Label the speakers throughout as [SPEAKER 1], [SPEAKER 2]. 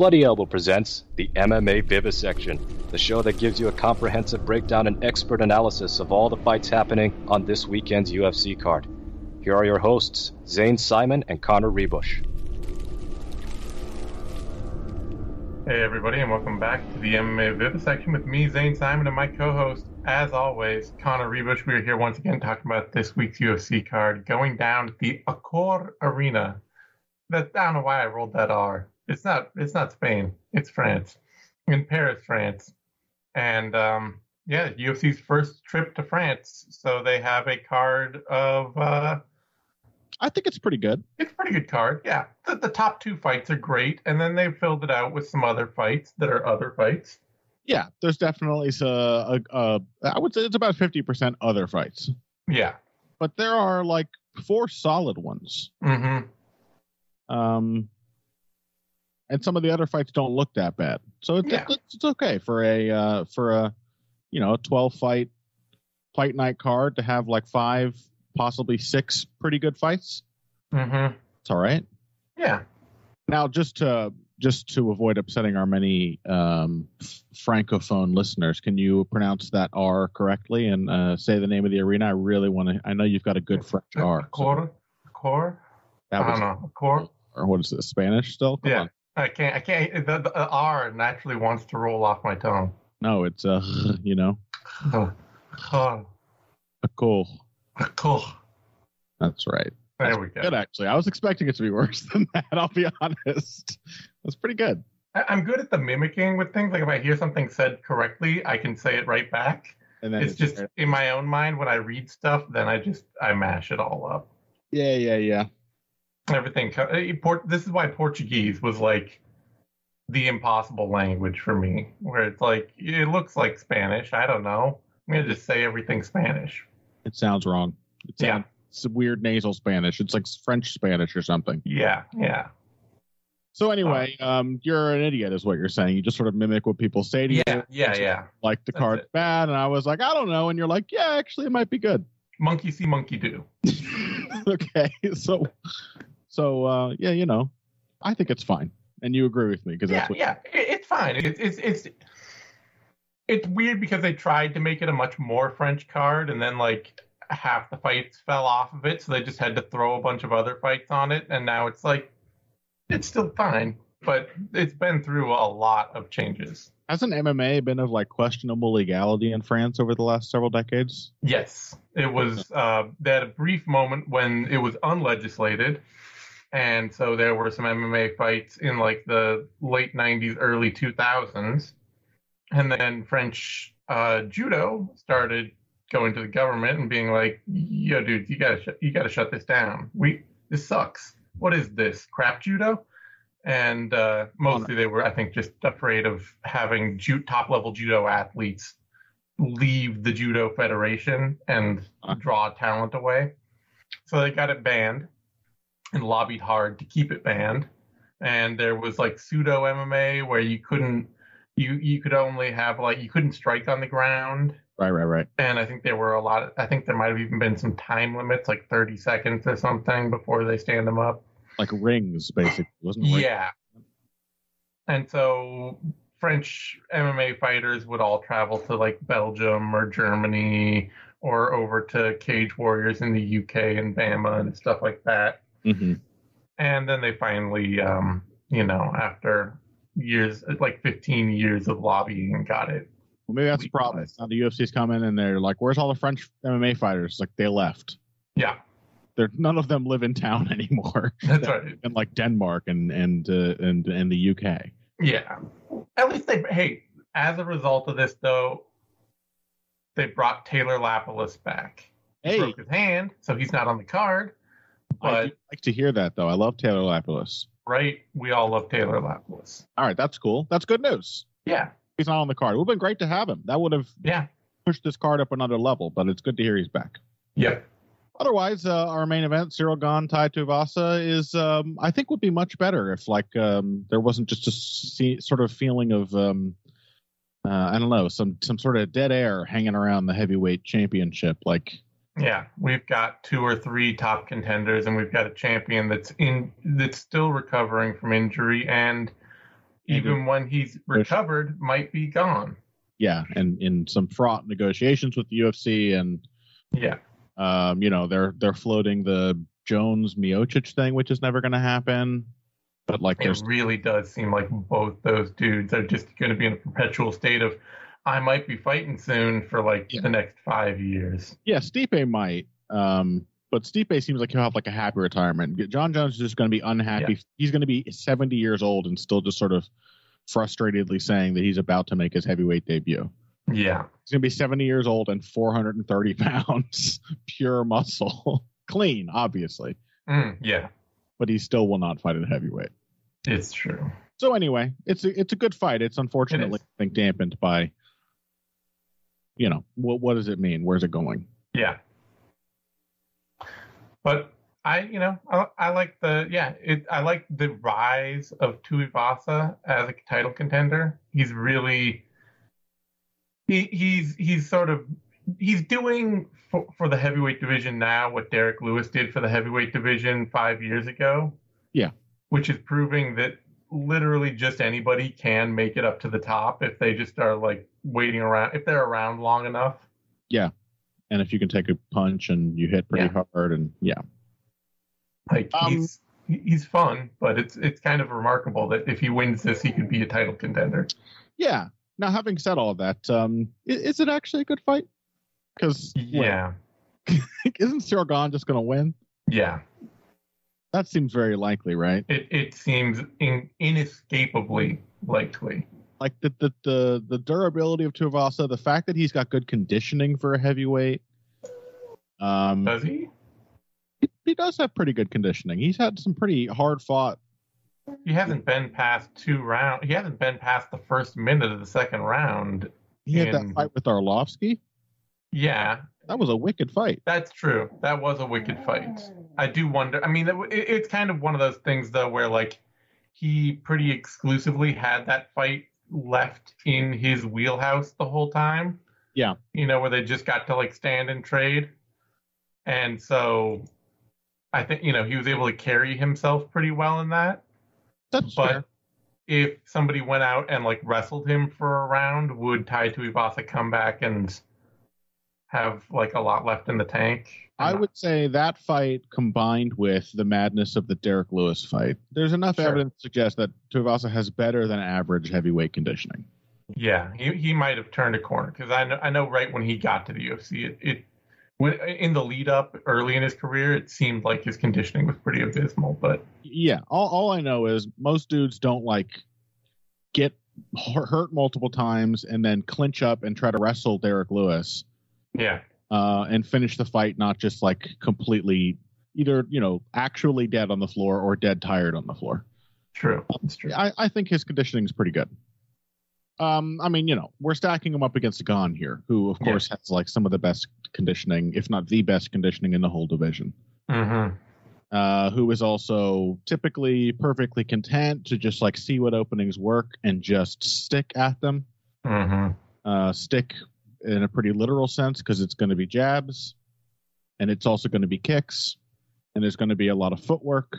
[SPEAKER 1] Bloody Elbow presents the MMA Vivisection, the show that gives you a comprehensive breakdown and expert analysis of all the fights happening on this weekend's UFC card. Here are your hosts, Zane Simon and Connor Ruebusch.
[SPEAKER 2] Hey everybody, and welcome back to the MMA Vivisection with me, Zane Simon, and my co-host, as always, Connor Ruebusch. We are here once again talking about this week's UFC card going down at the Accor Arena. That I don't know why I rolled that R. It's not. It's not Spain. It's France, in Paris, France, and um, yeah, UFC's first trip to France. So they have a card of. Uh,
[SPEAKER 3] I think it's pretty good.
[SPEAKER 2] It's a pretty good card. Yeah, the, the top two fights are great, and then they filled it out with some other fights that are other fights.
[SPEAKER 3] Yeah, there's definitely a, a, a I would say it's about fifty percent other fights.
[SPEAKER 2] Yeah,
[SPEAKER 3] but there are like four solid ones.
[SPEAKER 2] Mm-hmm.
[SPEAKER 3] Um, and some of the other fights don't look that bad. So it's,
[SPEAKER 2] Yeah.
[SPEAKER 3] it's, it's okay for a uh, for a you know a 12 fight fight night card to have like five possibly six pretty good fights.
[SPEAKER 2] Mm-hmm.
[SPEAKER 3] It's all right.
[SPEAKER 2] Yeah.
[SPEAKER 3] Now just to just to avoid upsetting our many um, francophone listeners, can you pronounce that R correctly and uh, say the name of the arena? I really want to. I know you've got a good French R. so
[SPEAKER 2] Accor. Accor.
[SPEAKER 3] that
[SPEAKER 2] I
[SPEAKER 3] was
[SPEAKER 2] don't know. Accor.
[SPEAKER 3] or what is it? Spanish still? Come
[SPEAKER 2] Yeah.
[SPEAKER 3] on.
[SPEAKER 2] I can't. I can't. The, the R naturally wants to roll off my tongue.
[SPEAKER 3] No, it's uh, you know,
[SPEAKER 2] Oh,
[SPEAKER 3] a cool.
[SPEAKER 2] Accor.
[SPEAKER 3] That's right.
[SPEAKER 2] There we go.
[SPEAKER 3] Good, actually. I was expecting it to be worse than that. I'll be honest. That's pretty good.
[SPEAKER 2] I- I'm good at the mimicking with things. Like if I hear something said correctly, I can say it right back.
[SPEAKER 3] And then
[SPEAKER 2] It's just in my own mind when I read stuff, then I just I mash it all up.
[SPEAKER 3] yeah, yeah, yeah.
[SPEAKER 2] Everything. eh, Port. This is why Portuguese was like the impossible language for me, where it's like it looks like Spanish. I don't know. I'm gonna just say everything Spanish.
[SPEAKER 3] It sounds wrong. It
[SPEAKER 2] Yeah.
[SPEAKER 3] It's a weird nasal Spanish. It's like French Spanish or something.
[SPEAKER 2] Yeah, yeah,
[SPEAKER 3] So anyway, um, you're an idiot, is what you're saying. You just sort of mimic what people say to
[SPEAKER 2] yeah,
[SPEAKER 3] you.
[SPEAKER 2] yeah, yeah.
[SPEAKER 3] Like the
[SPEAKER 2] That's
[SPEAKER 3] card's
[SPEAKER 2] it.
[SPEAKER 3] bad, and I was like, I don't know, and you're like, yeah, actually, it might be good.
[SPEAKER 2] Monkey see, monkey do.
[SPEAKER 3] okay, so, so uh, yeah, you know, I think it's fine, and you agree with me because
[SPEAKER 2] Yeah,
[SPEAKER 3] that's what.
[SPEAKER 2] yeah. It, it's fine. It's it's it's it's weird because they tried to make it a much more French card, and then like half the fights fell off of it, so they just had to throw a bunch of other fights on it, and now it's like it's still fine, but it's been through a lot of changes.
[SPEAKER 3] Hasn't MMA been of like questionable legality in France over the last several decades?
[SPEAKER 2] Yes, it was. Uh, they had a brief moment when it was unlegislated, and so there were some MMA fights in like the late '90s, early 2000s, and then French uh, judo started going to the government and being like, "Yo, dude, you gotta sh- you gotta shut this down. We this sucks. What is this crap judo?" And uh, mostly they were, I think, just afraid of having ju- top level judo athletes leave the judo federation and draw talent away. So they got it banned and lobbied hard to keep it banned. And there was like pseudo MMA where you couldn't you you could only have like you couldn't strike on the ground.
[SPEAKER 3] Right, right, right.
[SPEAKER 2] And I think there were a lot of, I think there might have even been some time limits, like 30 seconds or something before they stand them up.
[SPEAKER 3] Like rings, basically, wasn't it?
[SPEAKER 2] Yeah. And so French MMA fighters would all travel to like Belgium or Germany or over to Cage Warriors in the UK and BAMMA and stuff like that.
[SPEAKER 3] Hmm
[SPEAKER 2] And then they finally, um, you know, after years, like 15 years of lobbying, and got it.
[SPEAKER 3] Well, maybe that's the problem. Now the UFC's coming and they're like, "Where's all the French MMA fighters?" Like they left.
[SPEAKER 2] Yeah,
[SPEAKER 3] They're none of them live in town anymore.
[SPEAKER 2] that's right.
[SPEAKER 3] in like Denmark and and uh, and and the UK.
[SPEAKER 2] Yeah. At least they, hey, as a result of this, though, they brought Taylor Lapilus back. He
[SPEAKER 3] Hey,
[SPEAKER 2] broke his hand, so he's not on the card.
[SPEAKER 3] I
[SPEAKER 2] But
[SPEAKER 3] do like to hear that though. I love Taylor Lapilus.
[SPEAKER 2] right, we all love Taylor Lapilus.
[SPEAKER 3] All right, that's cool. That's good news.
[SPEAKER 2] Yeah,
[SPEAKER 3] He's not on the card. It would have been great to have him. That would have
[SPEAKER 2] yeah,
[SPEAKER 3] pushed this card up another level. But it's good to hear he's back.
[SPEAKER 2] yep.
[SPEAKER 3] Otherwise, uh, our main event, Ciryl Gane, Tai Tuivasa, is um, I think would be much better if like um, there wasn't just a sort of feeling of um, uh, I don't know some some sort of dead air hanging around the heavyweight championship. Like
[SPEAKER 2] Yeah, we've got two or three top contenders, and we've got a champion that's in that's still recovering from injury, and even when he's recovered, might be gone.
[SPEAKER 3] Yeah, and in some fraught negotiations with the UFC, and
[SPEAKER 2] Yeah.
[SPEAKER 3] um, you know they're they're floating the Jones Miocic thing, which is never going to happen. But like,
[SPEAKER 2] It really does seem like both those dudes are just going to be in a perpetual state of, I might be fighting soon for like
[SPEAKER 3] Yeah.
[SPEAKER 2] the next five years.
[SPEAKER 3] yeah, Stipe might. Um, but Stipe seems like he'll have like a happy retirement. Jon Jones is just going to be unhappy. He's going to be 70 years old and still just sort of frustratedly saying that he's about to make his heavyweight debut.
[SPEAKER 2] Yeah.
[SPEAKER 3] He's going to be 70 years old and 430 pounds, pure muscle, clean, obviously,
[SPEAKER 2] Mm, yeah.
[SPEAKER 3] but he still will not fight at heavyweight.
[SPEAKER 2] It's true.
[SPEAKER 3] So anyway, it's a it's a good fight. It's unfortunately
[SPEAKER 2] It.
[SPEAKER 3] I think dampened by, you know, what what does it mean? Where's it going?
[SPEAKER 2] Yeah. But I, you know, I, I like the yeah, it I like the rise of Tuivasa as a title contender. He's really he he's he's sort of he's doing for, for the heavyweight division now what Derrick Lewis did for the heavyweight division 5 years ago.
[SPEAKER 3] Yeah.
[SPEAKER 2] Which is proving that literally just anybody can make it up to the top if they just are like waiting around if they're around long enough.
[SPEAKER 3] Yeah, and if you can take a punch and you hit pretty hard, and yeah,
[SPEAKER 2] Like
[SPEAKER 3] Um,
[SPEAKER 2] he's he's fun, but it's it's kind of remarkable that if he wins this, he could be a title contender.
[SPEAKER 3] yeah. Now, having said all that, um, i- is, it actually a good fight? Because
[SPEAKER 2] Yeah,
[SPEAKER 3] isn't Ciryl Gane just going to win?
[SPEAKER 2] yeah.
[SPEAKER 3] That seems very likely, right?
[SPEAKER 2] It it seems in, inescapably likely.
[SPEAKER 3] Like the the the, the durability of Tuivasa, the fact that he's got good conditioning for a heavyweight. Um,
[SPEAKER 2] Does he?
[SPEAKER 3] he, he does have pretty good conditioning. He's had some pretty hard fought.
[SPEAKER 2] He hasn't been past two round. He hasn't been past the first minute of the second round.
[SPEAKER 3] He had that fight with Arlovsky.
[SPEAKER 2] Yeah,
[SPEAKER 3] That was a wicked fight.
[SPEAKER 2] that's true. That was a wicked fight. I do wonder. I mean, it, it's kind of one of those things though, where like he pretty exclusively had that fight left in his wheelhouse the whole time.
[SPEAKER 3] Yeah.
[SPEAKER 2] You know, where they just got to like stand and trade, and so I think you know he was able to carry himself pretty well in that.
[SPEAKER 3] That's
[SPEAKER 2] But
[SPEAKER 3] fair.
[SPEAKER 2] if somebody went out and like wrestled him for a round, would Tai Tuivasa come back and have like a lot left in the tank?
[SPEAKER 3] I would say that fight combined with the madness of the Derrick Lewis fight, there's enough
[SPEAKER 2] Sure.
[SPEAKER 3] evidence to suggest that Tuivasa has better than average heavyweight conditioning.
[SPEAKER 2] Yeah, he he might have turned a corner because I know I know right when he got to the UFC, it, it when in the lead up early in his career, it seemed like his conditioning was pretty abysmal. But
[SPEAKER 3] Yeah, all, all I know is most dudes don't like get hurt multiple times and then clinch up and try to wrestle Derrick Lewis
[SPEAKER 2] yeah,
[SPEAKER 3] uh, and finish the fight not just like completely either you know actually dead on the floor or dead tired on the floor.
[SPEAKER 2] true, it's true.
[SPEAKER 3] I, I think his conditioning is pretty good. Um, I mean, you know, we're stacking him up against Gane here, who of
[SPEAKER 2] Yeah.
[SPEAKER 3] course has like some of the best conditioning, if not the best conditioning in the whole division.
[SPEAKER 2] Mm-hmm.
[SPEAKER 3] Uh, who is also typically perfectly content to just like see what openings work and just stick at them.
[SPEAKER 2] Mm-hmm.
[SPEAKER 3] Uh, stick in a pretty literal sense because it's going to be jabs, and it's also going to be kicks, and there's going to be a lot of footwork.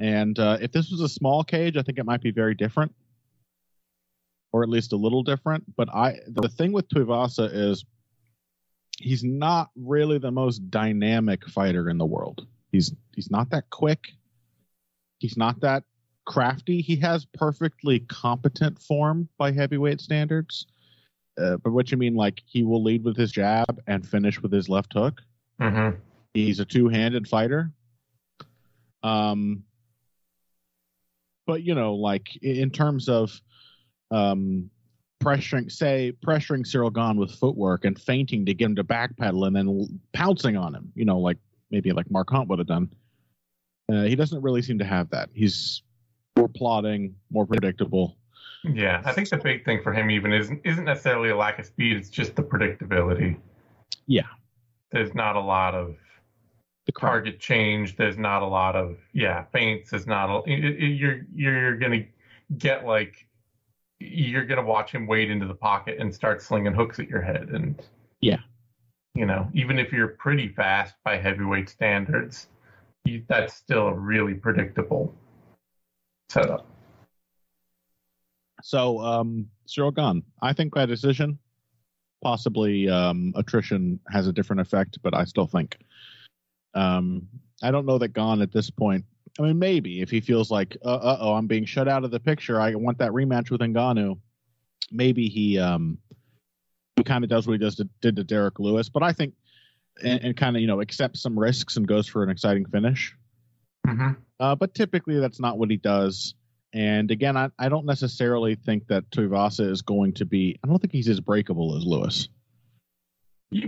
[SPEAKER 3] And uh, if this was a small cage, I think it might be very different, or at least a little different. But I, the thing with Tuivasa is he's not really the most dynamic fighter in the world. He's he's not that quick. He's not that crafty. He has perfectly competent form by heavyweight standards. Uh, but what you mean, like he will lead with his jab and finish with his left hook.
[SPEAKER 2] Mm-hmm.
[SPEAKER 3] He's a two-handed fighter. Um, but you know, like in terms of um, pressuring, say, pressuring Ciryl Gane with footwork and feinting to get him to backpedal and then l- pouncing on him, you know, like maybe like Mark Hunt would have done. Uh, he doesn't really seem to have that. He's more plodding, more predictable.
[SPEAKER 2] Yeah, I think the big thing for him even isn't isn't necessarily a lack of speed; it's just the predictability.
[SPEAKER 3] Yeah.
[SPEAKER 2] there's not a lot of
[SPEAKER 3] The crowd.
[SPEAKER 2] target change. There's not a lot of yeah feints. There's not a it, it- you're you're gonna get like you're gonna watch him wade into the pocket and start slinging hooks at your head and
[SPEAKER 3] Yeah.
[SPEAKER 2] you know even if you're pretty fast by heavyweight standards, you, that's still a really predictable setup.
[SPEAKER 3] So, um, Ciryl Gane, I think by decision, possibly um, attrition has a different effect, but I still think. Um, I don't know that Gane at this point. I mean, maybe if he feels like, uh oh, I'm being shut out of the picture. I want that rematch with Ngannou. Maybe he um he kind of does what he does to, did to Derrick Lewis, but I think and, and kind of you know accepts some risks and goes for an exciting finish.
[SPEAKER 2] hmm
[SPEAKER 3] Uh, but typically that's not what he does. And again, I, I don't necessarily think that Tuivasa is going to be. I don't think he's as breakable as Lewis.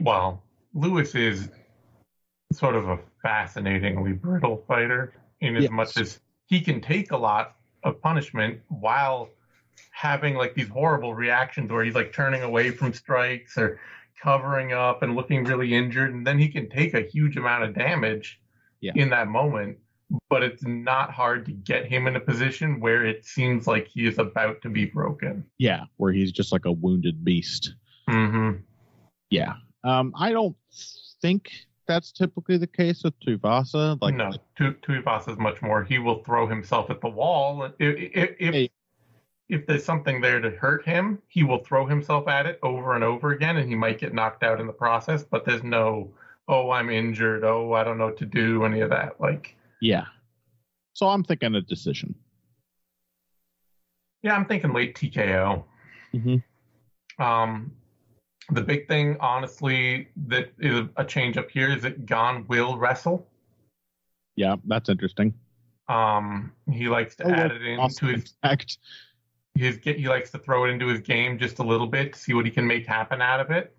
[SPEAKER 2] Well, Lewis is sort of a fascinatingly brittle fighter in as
[SPEAKER 3] Yes.
[SPEAKER 2] much as he can take a lot of punishment while having like these horrible reactions where he's like turning away from strikes or covering up and looking really injured and then he can take a huge amount of damage
[SPEAKER 3] Yeah.
[SPEAKER 2] in that moment but it's not hard to get him in a position where it seems like he is about to be broken
[SPEAKER 3] Yeah, where he's just like a wounded beast.
[SPEAKER 2] mm-hmm.
[SPEAKER 3] Yeah. Um, I don't think that's typically the case with Tuivasa. Like,
[SPEAKER 2] no, Tu- Tuivasa is much more. He will throw himself at the wall. If if if,
[SPEAKER 3] Hey.
[SPEAKER 2] if there's something there to hurt him, he will throw himself at it over and over again, and he might get knocked out in the process. But there's no, oh, I'm injured. Oh, I don't know what to do. Any of that. Like,
[SPEAKER 3] yeah. So I'm thinking a decision.
[SPEAKER 2] yeah, I'm thinking late TKO.
[SPEAKER 3] Mhm.
[SPEAKER 2] Um, the big thing, honestly, that is a change up here is that Gane will wrestle.
[SPEAKER 3] Yeah, that's interesting.
[SPEAKER 2] Um, he likes to
[SPEAKER 3] Oh,
[SPEAKER 2] add
[SPEAKER 3] well,
[SPEAKER 2] it
[SPEAKER 3] awesome
[SPEAKER 2] into his
[SPEAKER 3] Act.
[SPEAKER 2] his he likes to throw it into his game just a little bit to see what he can make happen out of it.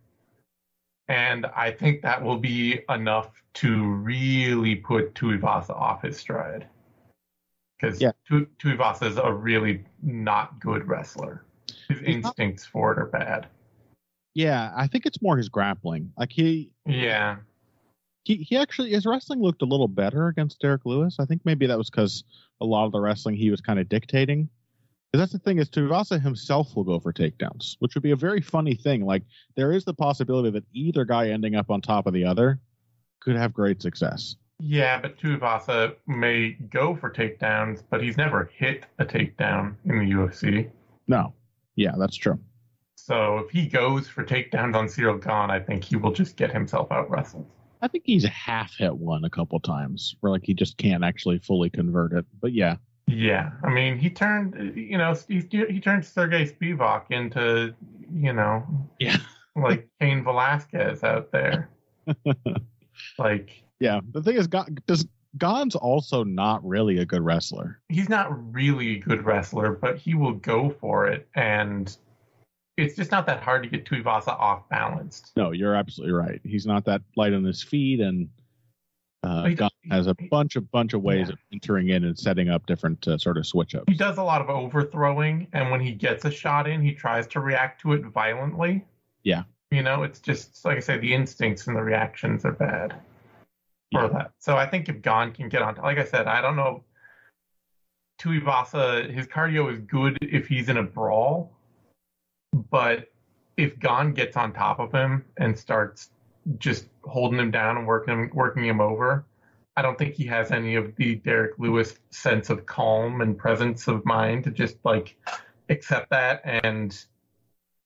[SPEAKER 2] And I think that will be enough to really put Tuivasa off his stride. Because
[SPEAKER 3] Yeah.
[SPEAKER 2] Tu- Tuivasa is a really not good wrestler. His instincts for it are bad.
[SPEAKER 3] Yeah, I think it's more his grappling. Like he,
[SPEAKER 2] Yeah.
[SPEAKER 3] he, he actually his wrestling looked a little better against Derrick Lewis. I think maybe that was because a lot of the wrestling he was kind of dictating. That's the thing is Tuivasa himself will go for takedowns, which would be a very funny thing. Like there is the possibility that either guy ending up on top of the other could have great success.
[SPEAKER 2] Yeah, but Tuivasa may go for takedowns, but he's never hit a takedown in the UFC.
[SPEAKER 3] No, yeah, that's true.
[SPEAKER 2] So if he goes for takedowns on Ciryl Gane, I think he will just get himself out wrestled.
[SPEAKER 3] I think he's half hit one a couple times, where like he just can't actually fully convert it. But yeah,
[SPEAKER 2] Yeah, I mean, he turned, you know, he, he turned Serghei Spivac into, you know,
[SPEAKER 3] yeah,
[SPEAKER 2] like Cain Velasquez out there. like
[SPEAKER 3] yeah. The thing is, Gane- does Gane's also not really a good wrestler.
[SPEAKER 2] he's not really a good wrestler, but he will go for it, and it's just not that hard to get Tuivasa off balanced.
[SPEAKER 3] No, you're absolutely right. He's not that light on his feet, and uh,
[SPEAKER 2] He-
[SPEAKER 3] Gane has a bunch of bunch of ways
[SPEAKER 2] Yeah.
[SPEAKER 3] of entering in and setting up different uh, sort of switch ups.
[SPEAKER 2] He does a lot of overthrowing, and when he gets a shot in, he tries to react to it violently.
[SPEAKER 3] Yeah.
[SPEAKER 2] You know, it's just like I say, the instincts and the reactions are bad for
[SPEAKER 3] Yeah.
[SPEAKER 2] that. So I think if Gane can get on, like I said, I don't know. Tuivasa, his cardio is good if he's in a brawl, but if Gane gets on top of him and starts just holding him down and working working him over, I don't think he has any of the Derrick Lewis sense of calm and presence of mind to just like accept that and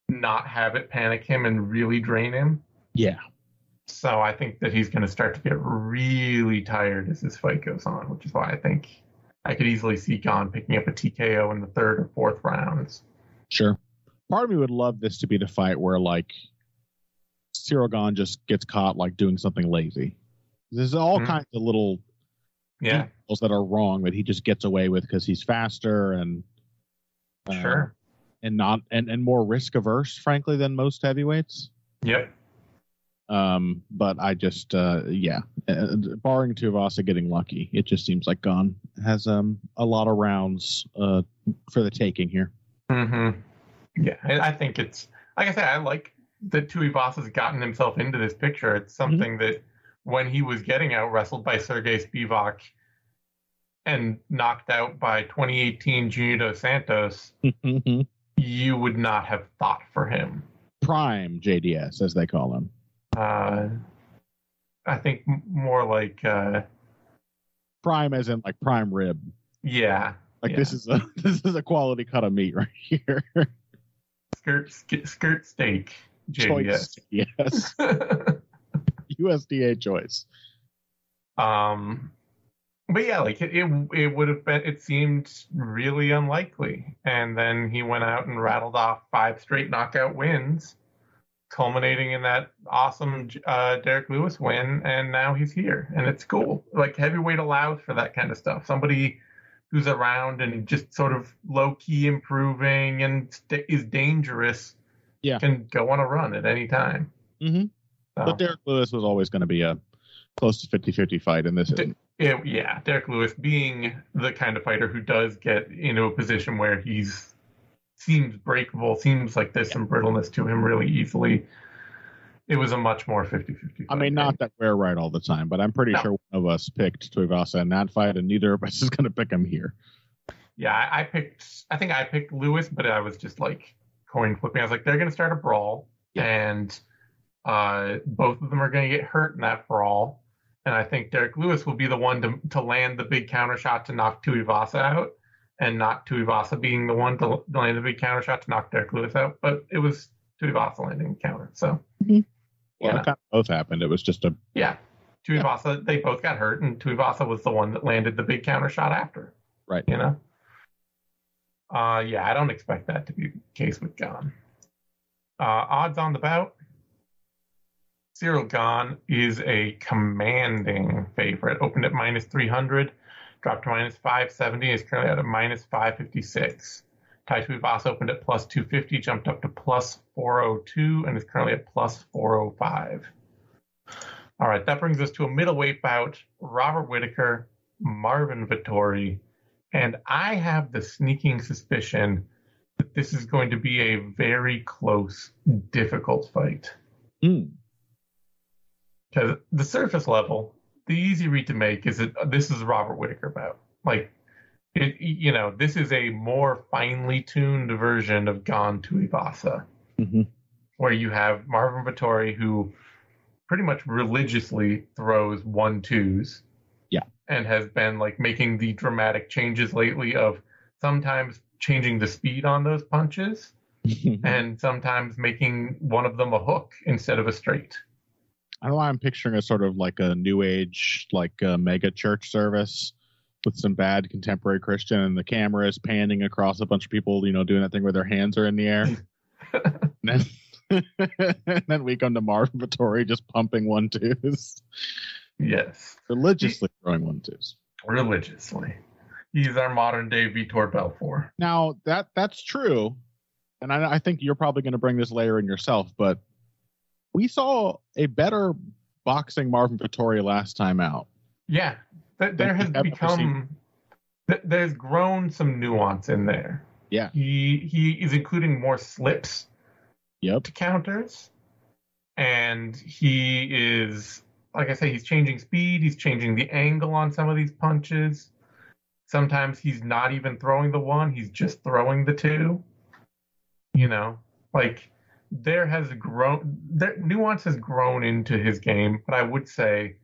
[SPEAKER 2] not have it panic him and really drain him.
[SPEAKER 3] Yeah,
[SPEAKER 2] So I think that he's going to start to get really tired as this fight goes on, which is why I think I could easily see Gane picking up a TKO in the third or fourth rounds.
[SPEAKER 3] sure. Part of me would love this to be the fight where like Ciryl Gane just gets caught like doing something lazy. There's all
[SPEAKER 2] Mhm.
[SPEAKER 3] kinds of little
[SPEAKER 2] Yeah,
[SPEAKER 3] details that are wrong that he just gets away with because he's faster and uh,
[SPEAKER 2] sure.
[SPEAKER 3] and not and, and more risk averse, frankly, than most heavyweights.
[SPEAKER 2] Yep.
[SPEAKER 3] Um, but I just uh, yeah, uh, barring Tuivasa getting lucky, it just seems like Gane has um a lot of rounds uh for the taking here.
[SPEAKER 2] Mm-hmm. Yeah, I, I think it's like I said. I like that Tuivasa's gotten himself into this picture. It's something that when he was getting out wrestled by Serghei Spivac and knocked out by 2018 Junior Dos Santos, you would not have thought for him.
[SPEAKER 3] Prime JDS, as they call him.
[SPEAKER 2] Uh, I think more like uh,
[SPEAKER 3] Prime as in like prime rib.
[SPEAKER 2] yeah,
[SPEAKER 3] Like
[SPEAKER 2] Yeah.
[SPEAKER 3] this is a this is a quality cut of meat right here.
[SPEAKER 2] skirt sk- skirt steak.
[SPEAKER 3] choice. Yes. USDA choice.
[SPEAKER 2] um, but yeah, like it, it, it would have been. It seemed really unlikely, and then he went out and rattled off five straight knockout wins, culminating in that awesome uh, Derrick Lewis win, and now he's here, and it's cool. Like heavyweight allows for that kind of stuff. Somebody who's around and just sort of low key improving and st- is dangerous.
[SPEAKER 3] Yeah.
[SPEAKER 2] can go on a run at any time.
[SPEAKER 3] Mm-hmm.
[SPEAKER 2] So.
[SPEAKER 3] But um, Derrick Lewis was always going to be a close to 50-50 fight, and this
[SPEAKER 2] D-
[SPEAKER 3] isn't.
[SPEAKER 2] Yeah, yeah, Derrick Lewis being the kind of fighter who does get into a position where he's seems breakable, seems like there's some brittleness to him really easily. It was a much more 50-50
[SPEAKER 3] I mean, not that we're right all the time, but I'm pretty
[SPEAKER 2] No.
[SPEAKER 3] sure one of us picked Tuivasa in that fight, and neither of us is going to pick him here.
[SPEAKER 2] Yeah, I, I picked. I think I picked Lewis, but I was just like coin flipping. I was like, they're going to start a brawl,
[SPEAKER 3] Yeah.
[SPEAKER 2] and uh, both of them are going to get hurt in that brawl. And I think Derrick Lewis will be the one to to land the big counter shot to knock Tuivasa out, and not Tuivasa being the one to land the big counter shot to knock Derrick Lewis out. But it was Tuivasa landing the counter. So
[SPEAKER 3] Well,
[SPEAKER 2] Yeah.
[SPEAKER 3] it both happened. It was just a
[SPEAKER 2] yeah, Tuivasa. They both got hurt, and Tuivasa was the one that landed the big counter shot after.
[SPEAKER 3] Right.
[SPEAKER 2] You know. Uh, yeah, I don't expect that to be the case with John. Uh, odds on the bout. Ciryl Gane is a commanding favorite. Opened at minus 300, dropped to minus 570, is currently at a minus 556. Tai Tuivasa opened at plus 250, jumped up to plus 402, and is currently at plus 405. All right, that brings us to a middleweight bout. Robert Whittaker, Marvin Vettori, and I have the sneaking suspicion that this is going to be a very close, difficult fight.
[SPEAKER 3] Hmm.
[SPEAKER 2] Because the surface level, the easy read to make is that this is Robert Whittaker bout. Like, it, you know, this is a more finely tuned version of Gane Tuivasa
[SPEAKER 3] Mhm.
[SPEAKER 2] where you have Marvin Vettori who pretty much religiously throws one twos.
[SPEAKER 3] Yeah.
[SPEAKER 2] And has been like making the dramatic changes lately of sometimes changing the speed on those punches and sometimes making one of them a hook instead of a straight.
[SPEAKER 3] I don't know why I'm picturing a sort of like a new age, like a mega church service with some bad contemporary Christian, and the camera is panning across a bunch of people, you know, doing that thing where their hands are in the air. and, then, and then we come to Marvin Vettori just pumping one twos,
[SPEAKER 2] Yes.
[SPEAKER 3] religiously throwing one twos.
[SPEAKER 2] Religiously. He's our modern day Vitor Belfort.
[SPEAKER 3] Now that that's true, and I, I think you're probably going to bring this layer in yourself, but we saw a better boxing Marvin Vettori last time out.
[SPEAKER 2] Yeah. Th- there has become th- there's grown some nuance in there.
[SPEAKER 3] Yeah.
[SPEAKER 2] He he is including more slips
[SPEAKER 3] Yep.
[SPEAKER 2] to counters. And he is, like I say, he's changing speed. He's changing the angle on some of these punches. Sometimes he's not even throwing the one, he's just throwing the two. You know, like there has grown, there, nuance has grown into his game, but I would say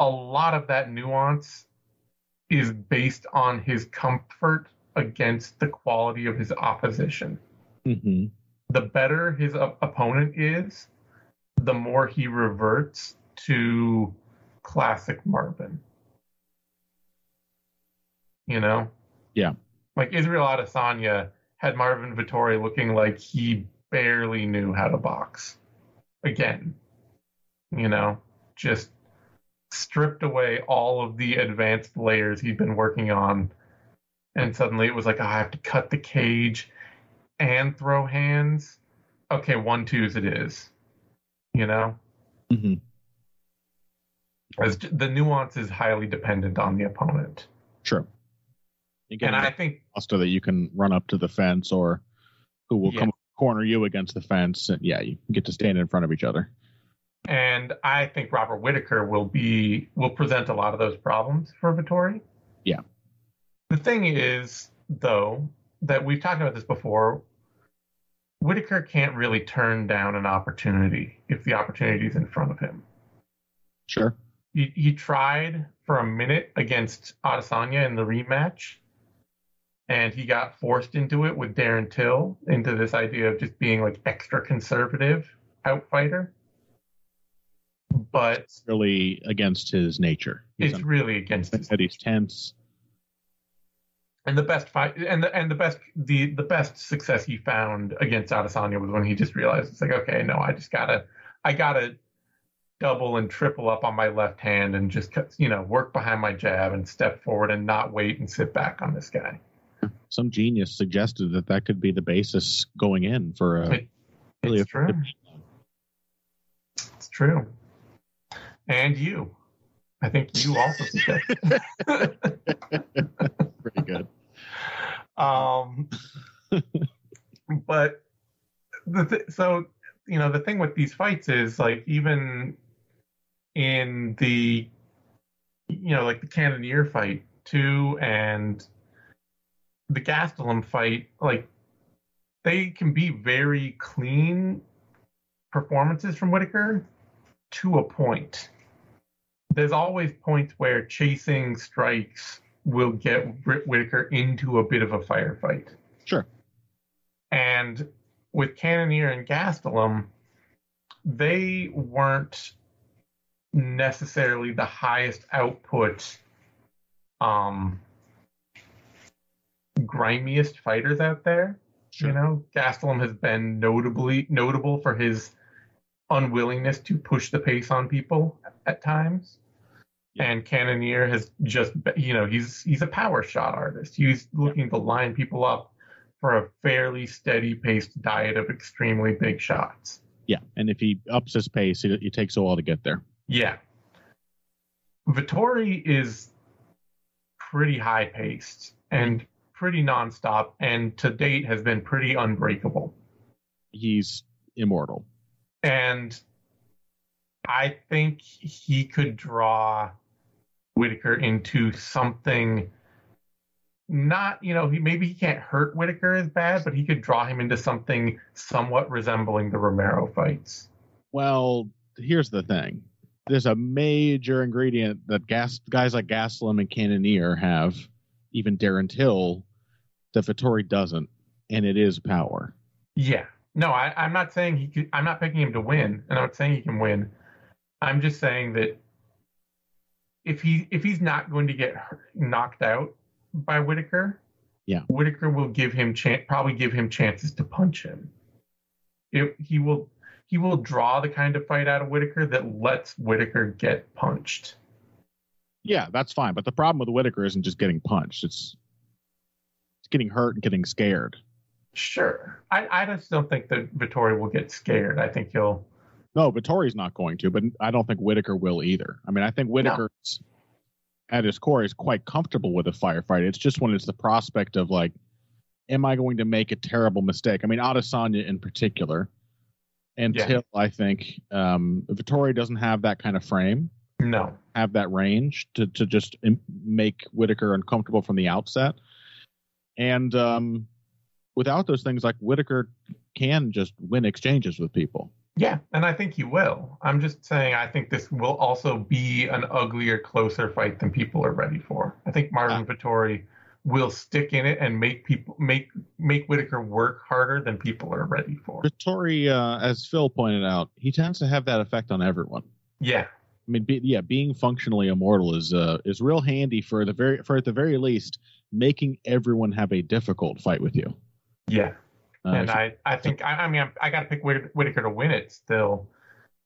[SPEAKER 2] a lot of that nuance is based on his comfort against the quality of his opposition
[SPEAKER 3] hmm
[SPEAKER 2] the better his op- opponent is, the more he reverts to classic Marvin. You know?
[SPEAKER 3] Yeah.
[SPEAKER 2] Like Israel Adesanya had Marvin Vettori looking like he barely knew how to box. Again. You know, just stripped away all of the advanced layers he'd been working on. And suddenly it was like, "Oh, I have to cut the cage and throw hands. Okay, one twos it is. You know,
[SPEAKER 3] Mm-hmm.
[SPEAKER 2] as the nuance is highly dependent on the opponent.
[SPEAKER 3] Sure. Again,
[SPEAKER 2] and I think
[SPEAKER 3] also that you can run up to the fence or who will
[SPEAKER 2] Yeah.
[SPEAKER 3] come corner you against the fence. And yeah, you get to stand in front of each other.
[SPEAKER 2] and I think Robert Whittaker will be will present a lot of those problems for Vettori.
[SPEAKER 3] Yeah.
[SPEAKER 2] The thing is, though, that we've talked about this before. Whittaker can't really turn down an opportunity if the opportunity is in front of him.
[SPEAKER 3] Sure.
[SPEAKER 2] He, he tried for a minute against Adesanya in the rematch, and he got forced into it with Darren Till into this idea of just being like extra conservative outfighter. But
[SPEAKER 3] really against his nature. He's
[SPEAKER 2] it's really against his
[SPEAKER 3] that he's tense.
[SPEAKER 2] and the best fight and the and the best the the best success he found against Adesanya was when he just realized it's like okay no I just gotta I gotta double and triple up on my left hand and just you know work behind my jab and step forward and not wait and sit back on this guy.
[SPEAKER 3] Some genius suggested that that could be the basis going in for a
[SPEAKER 2] It-
[SPEAKER 3] really
[SPEAKER 2] it's true. It's true. And you. I think you also suggested.
[SPEAKER 3] Pretty good.
[SPEAKER 2] um, but the th- so you know the thing with these fights is like even in the you know like the Cannonier fight too and the Gastelum fight like they can be very clean performances from Whittaker to a point. There's always points where chasing strikes will get Britt Whittaker into a bit of a firefight.
[SPEAKER 3] Sure.
[SPEAKER 2] And with Cannonier and Gastelum, they weren't necessarily the highest output, um, grimiest fighters out there. You know, Gastelum has been notably notable for his unwillingness to push the pace on people at times. And Cannonier has just, you know, he's he's a power shot artist. He's looking to line people up for a fairly steady paced diet of extremely big shots.
[SPEAKER 3] Yeah, and if he ups his pace, it, it takes a while to get there.
[SPEAKER 2] Yeah. Vettori is pretty high paced and pretty nonstop, and to date has been pretty unbreakable.
[SPEAKER 3] He's immortal.
[SPEAKER 2] And I think he could draw Whittaker into something not, you know, he maybe he can't hurt Whittaker as bad, but he could draw him into something somewhat resembling the Romero fights.
[SPEAKER 3] Well, here's the thing. There's a major ingredient that gas guys like Gastelum and Cannonier have, even Darren Till, that Vettori doesn't, and it is power.
[SPEAKER 2] Yeah. No, I, I'm not saying he could, I'm not picking him to win, and I'm not saying he can win. I'm just saying that if he if he's not going to get knocked out by Whittaker,
[SPEAKER 3] Yeah.
[SPEAKER 2] Whittaker will give him chan- probably give him chances to punch him. It, he will he will draw the kind of fight out of Whittaker that lets Whittaker get punched.
[SPEAKER 3] Yeah, that's fine. But the problem with Whittaker isn't just getting punched; it's getting hurt and getting scared.
[SPEAKER 2] Sure, I, I just don't think that Vettori will get scared. I think he'll
[SPEAKER 3] No, Vettori's not going to, but I don't think Whittaker will either. I mean, I think Whittaker's at his core is quite comfortable with a firefight. It's just when it's the prospect of like, am I going to make a terrible mistake? I mean, Adesanya in particular, until I think um, Vettori doesn't have that kind of frame,
[SPEAKER 2] no.
[SPEAKER 3] have that range to to just make Whittaker uncomfortable from the outset, and um, without those things, like Whittaker can just win exchanges with people.
[SPEAKER 2] Yeah, and I think he will. I'm just saying I think this will also be an uglier, closer fight than people are ready for. I think Marvin Vettori will stick in it and make people make make Whittaker work harder than people are ready for.
[SPEAKER 3] Vettori, uh, as Phil pointed out, he tends to have that effect on everyone.
[SPEAKER 2] Yeah,
[SPEAKER 3] I mean, be, yeah, being functionally immortal is uh, is real handy for the very for at the very least making everyone have a difficult fight with you.
[SPEAKER 2] yeah.
[SPEAKER 3] Uh,
[SPEAKER 2] and I, I think I, I mean I, I got to pick Whit- Whittaker to win it. Still,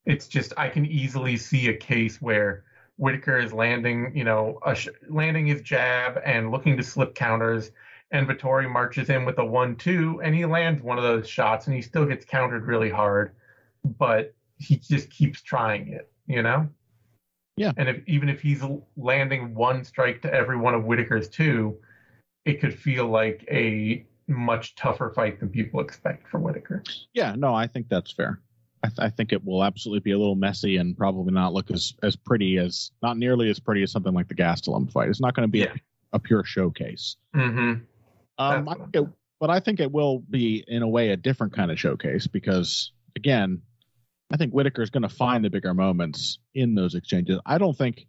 [SPEAKER 2] it's just I can easily see a case where Whittaker is landing, you know, a sh- landing his jab and looking to slip counters, and Vettori marches in with a one-two, and he lands one of those shots, and he still gets countered really hard, but he just keeps trying it, you know.
[SPEAKER 3] Yeah.
[SPEAKER 2] And if even if he's landing one strike to every one of Whittaker's two, it could feel like a much tougher fight than people expect for Whittaker.
[SPEAKER 3] yeah, no, I think that's fair. I, th- I think it will absolutely be a little messy and probably not look as as pretty as not nearly as pretty as something like the Gastelum fight. It's not going to be
[SPEAKER 2] Yeah.
[SPEAKER 3] a, a pure showcase.
[SPEAKER 2] Mm-hmm.
[SPEAKER 3] Um, I it, but I think it will be in a way a different kind of showcase because again, I think Whittaker is going to find the bigger moments in those exchanges. I don't think.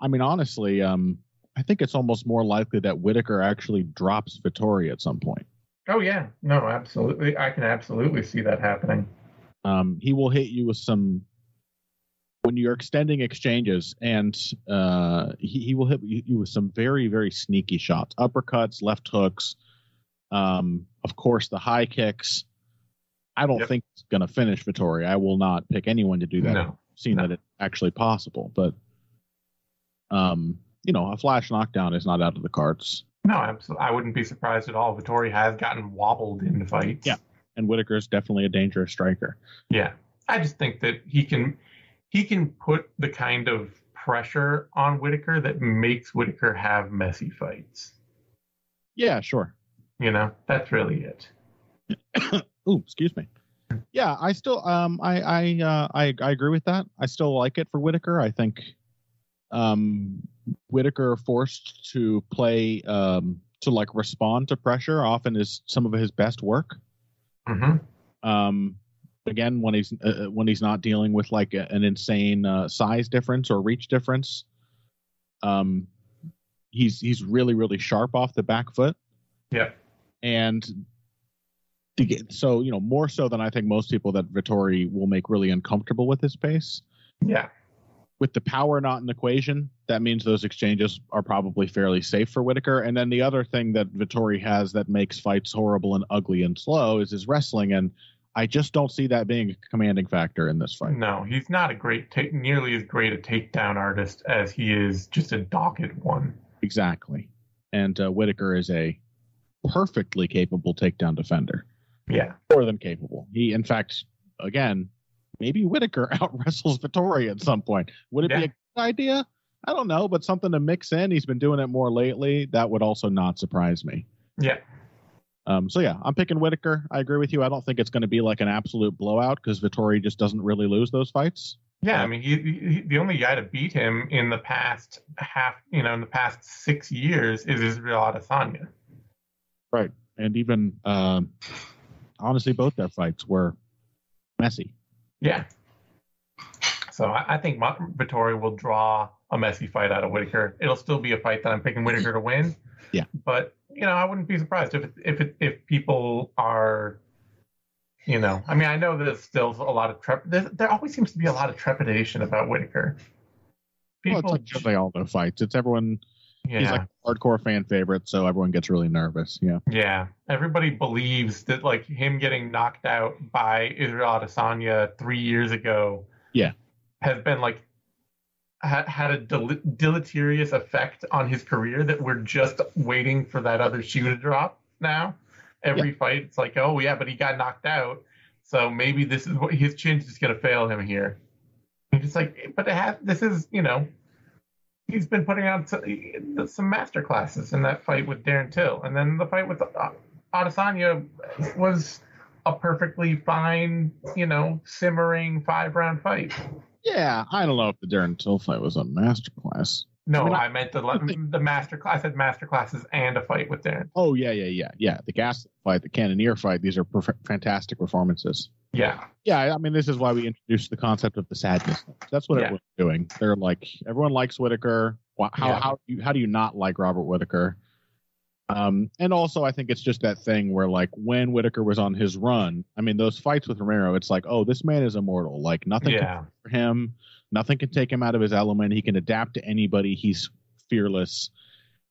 [SPEAKER 3] I mean, honestly, um, I think it's almost more likely that Whittaker actually drops Vettori at some point.
[SPEAKER 2] Oh yeah, no, absolutely. I can absolutely see that happening.
[SPEAKER 3] Um, he will hit you with some when you're extending exchanges, and uh, he, he will hit you with some very very sneaky shots, uppercuts, left hooks, um, of course the high kicks. I don't
[SPEAKER 2] Yep.
[SPEAKER 3] think it's going to finish Vettori. I will not pick anyone to do that.
[SPEAKER 2] No,
[SPEAKER 3] I've seen
[SPEAKER 2] no.
[SPEAKER 3] that it's actually possible, but um, you know, a flash knockdown is not out of the cards.
[SPEAKER 2] no, absolutely. I wouldn't be surprised at all. Vettori has gotten wobbled in fights.
[SPEAKER 3] Yeah. And Whittaker is definitely a dangerous striker.
[SPEAKER 2] Yeah, I just think that he can he can put the kind of pressure on Whittaker that makes Whittaker have messy fights.
[SPEAKER 3] Yeah, sure.
[SPEAKER 2] You know, that's really it.
[SPEAKER 3] Ooh, excuse me. Yeah, I still um I I uh I I agree with that. I still like it for Whittaker. I think um Whittaker forced to play um to like respond to pressure often is some of his best work.
[SPEAKER 2] hmm
[SPEAKER 3] Um again when he's uh, uh, when he's not dealing with like a, an insane uh, size difference or reach difference. Um he's he's really really sharp off the back foot
[SPEAKER 2] Yeah.
[SPEAKER 3] and get so you know more so than I think most people that Vettori will make really uncomfortable with his pace.
[SPEAKER 2] Yeah.
[SPEAKER 3] With the power not an equation, that means those exchanges are probably fairly safe for Whittaker. And then the other thing that Vettori has that makes fights horrible and ugly and slow is his wrestling, and I just don't see that being a commanding factor in this fight.
[SPEAKER 2] No, he's not a great, nearly as great a takedown artist as he is just a dogged one.
[SPEAKER 3] Exactly. And uh, Whittaker is a perfectly capable takedown defender.
[SPEAKER 2] Yeah.
[SPEAKER 3] more than capable. He, in fact, again, maybe Whittaker out wrestles Vettori at some point. Would it
[SPEAKER 2] Yeah.
[SPEAKER 3] be a good idea? I don't know, but something to mix in. He's been doing it more lately. That would also not surprise me.
[SPEAKER 2] Yeah.
[SPEAKER 3] Um, so yeah, I'm picking Whittaker. I agree with you. I don't think it's going to be like an absolute blowout because Vettori just doesn't really lose those fights.
[SPEAKER 2] Yeah, I mean, he, he, the only guy to beat him in the past half, you know, in the past six years is Israel Adesanya.
[SPEAKER 3] Right, and even um, honestly, both their fights were messy.
[SPEAKER 2] Yeah. So I, I think Ma- Vettori will draw a messy fight out of Whittaker. It'll still be a fight that I'm picking Whittaker to win.
[SPEAKER 3] Yeah.
[SPEAKER 2] But you know, I wouldn't be surprised if it, if it, if people are, you know, I mean, I know there's still a lot of trep. There, there always seems to be a lot of trepidation about Whittaker.
[SPEAKER 3] Well,
[SPEAKER 2] People,
[SPEAKER 3] it's like they all know fights. It's everyone.
[SPEAKER 2] Yeah.
[SPEAKER 3] He's like a hardcore fan favorite, so everyone gets really nervous. Yeah.
[SPEAKER 2] Yeah, everybody believes that like him getting knocked out by Israel Adesanya three years ago,
[SPEAKER 3] Yeah.
[SPEAKER 2] has been like ha- had a del- deleterious effect on his career that we're just waiting for that other shoe to drop now. Every fight, it's like, oh yeah, but he got knocked out, so maybe this is what his chin's just gonna fail him here. And it's like, but it has, this is you know. He's been putting out some, master classes in that fight with Darren Till, and then the fight with Adesanya was a perfectly fine, you know, simmering five round fight.
[SPEAKER 3] Yeah, I don't know if the Darren Till fight was a masterclass.
[SPEAKER 2] No,
[SPEAKER 3] I mean, I-
[SPEAKER 2] I, meant the the master class. I said master classes and a fight with Darren.
[SPEAKER 3] Oh yeah, yeah, yeah, yeah. The gas fight, the Cannoneer fight. These are perf- fantastic performances.
[SPEAKER 2] Yeah,
[SPEAKER 3] Yeah, I mean, this is why we introduced the concept of the sadness. That's what
[SPEAKER 2] Yeah.
[SPEAKER 3] everyone's doing. They're like, everyone likes Whittaker. How
[SPEAKER 2] Yeah.
[SPEAKER 3] how do you, how do you not like Robert Whittaker? Um, and also, I think it's just that thing where, like, when Whittaker was on his run, I mean, those fights with Romero, it's like, oh, this man is immortal. Like, nothing can for him. Nothing can take him out of his element. He can adapt to anybody. He's fearless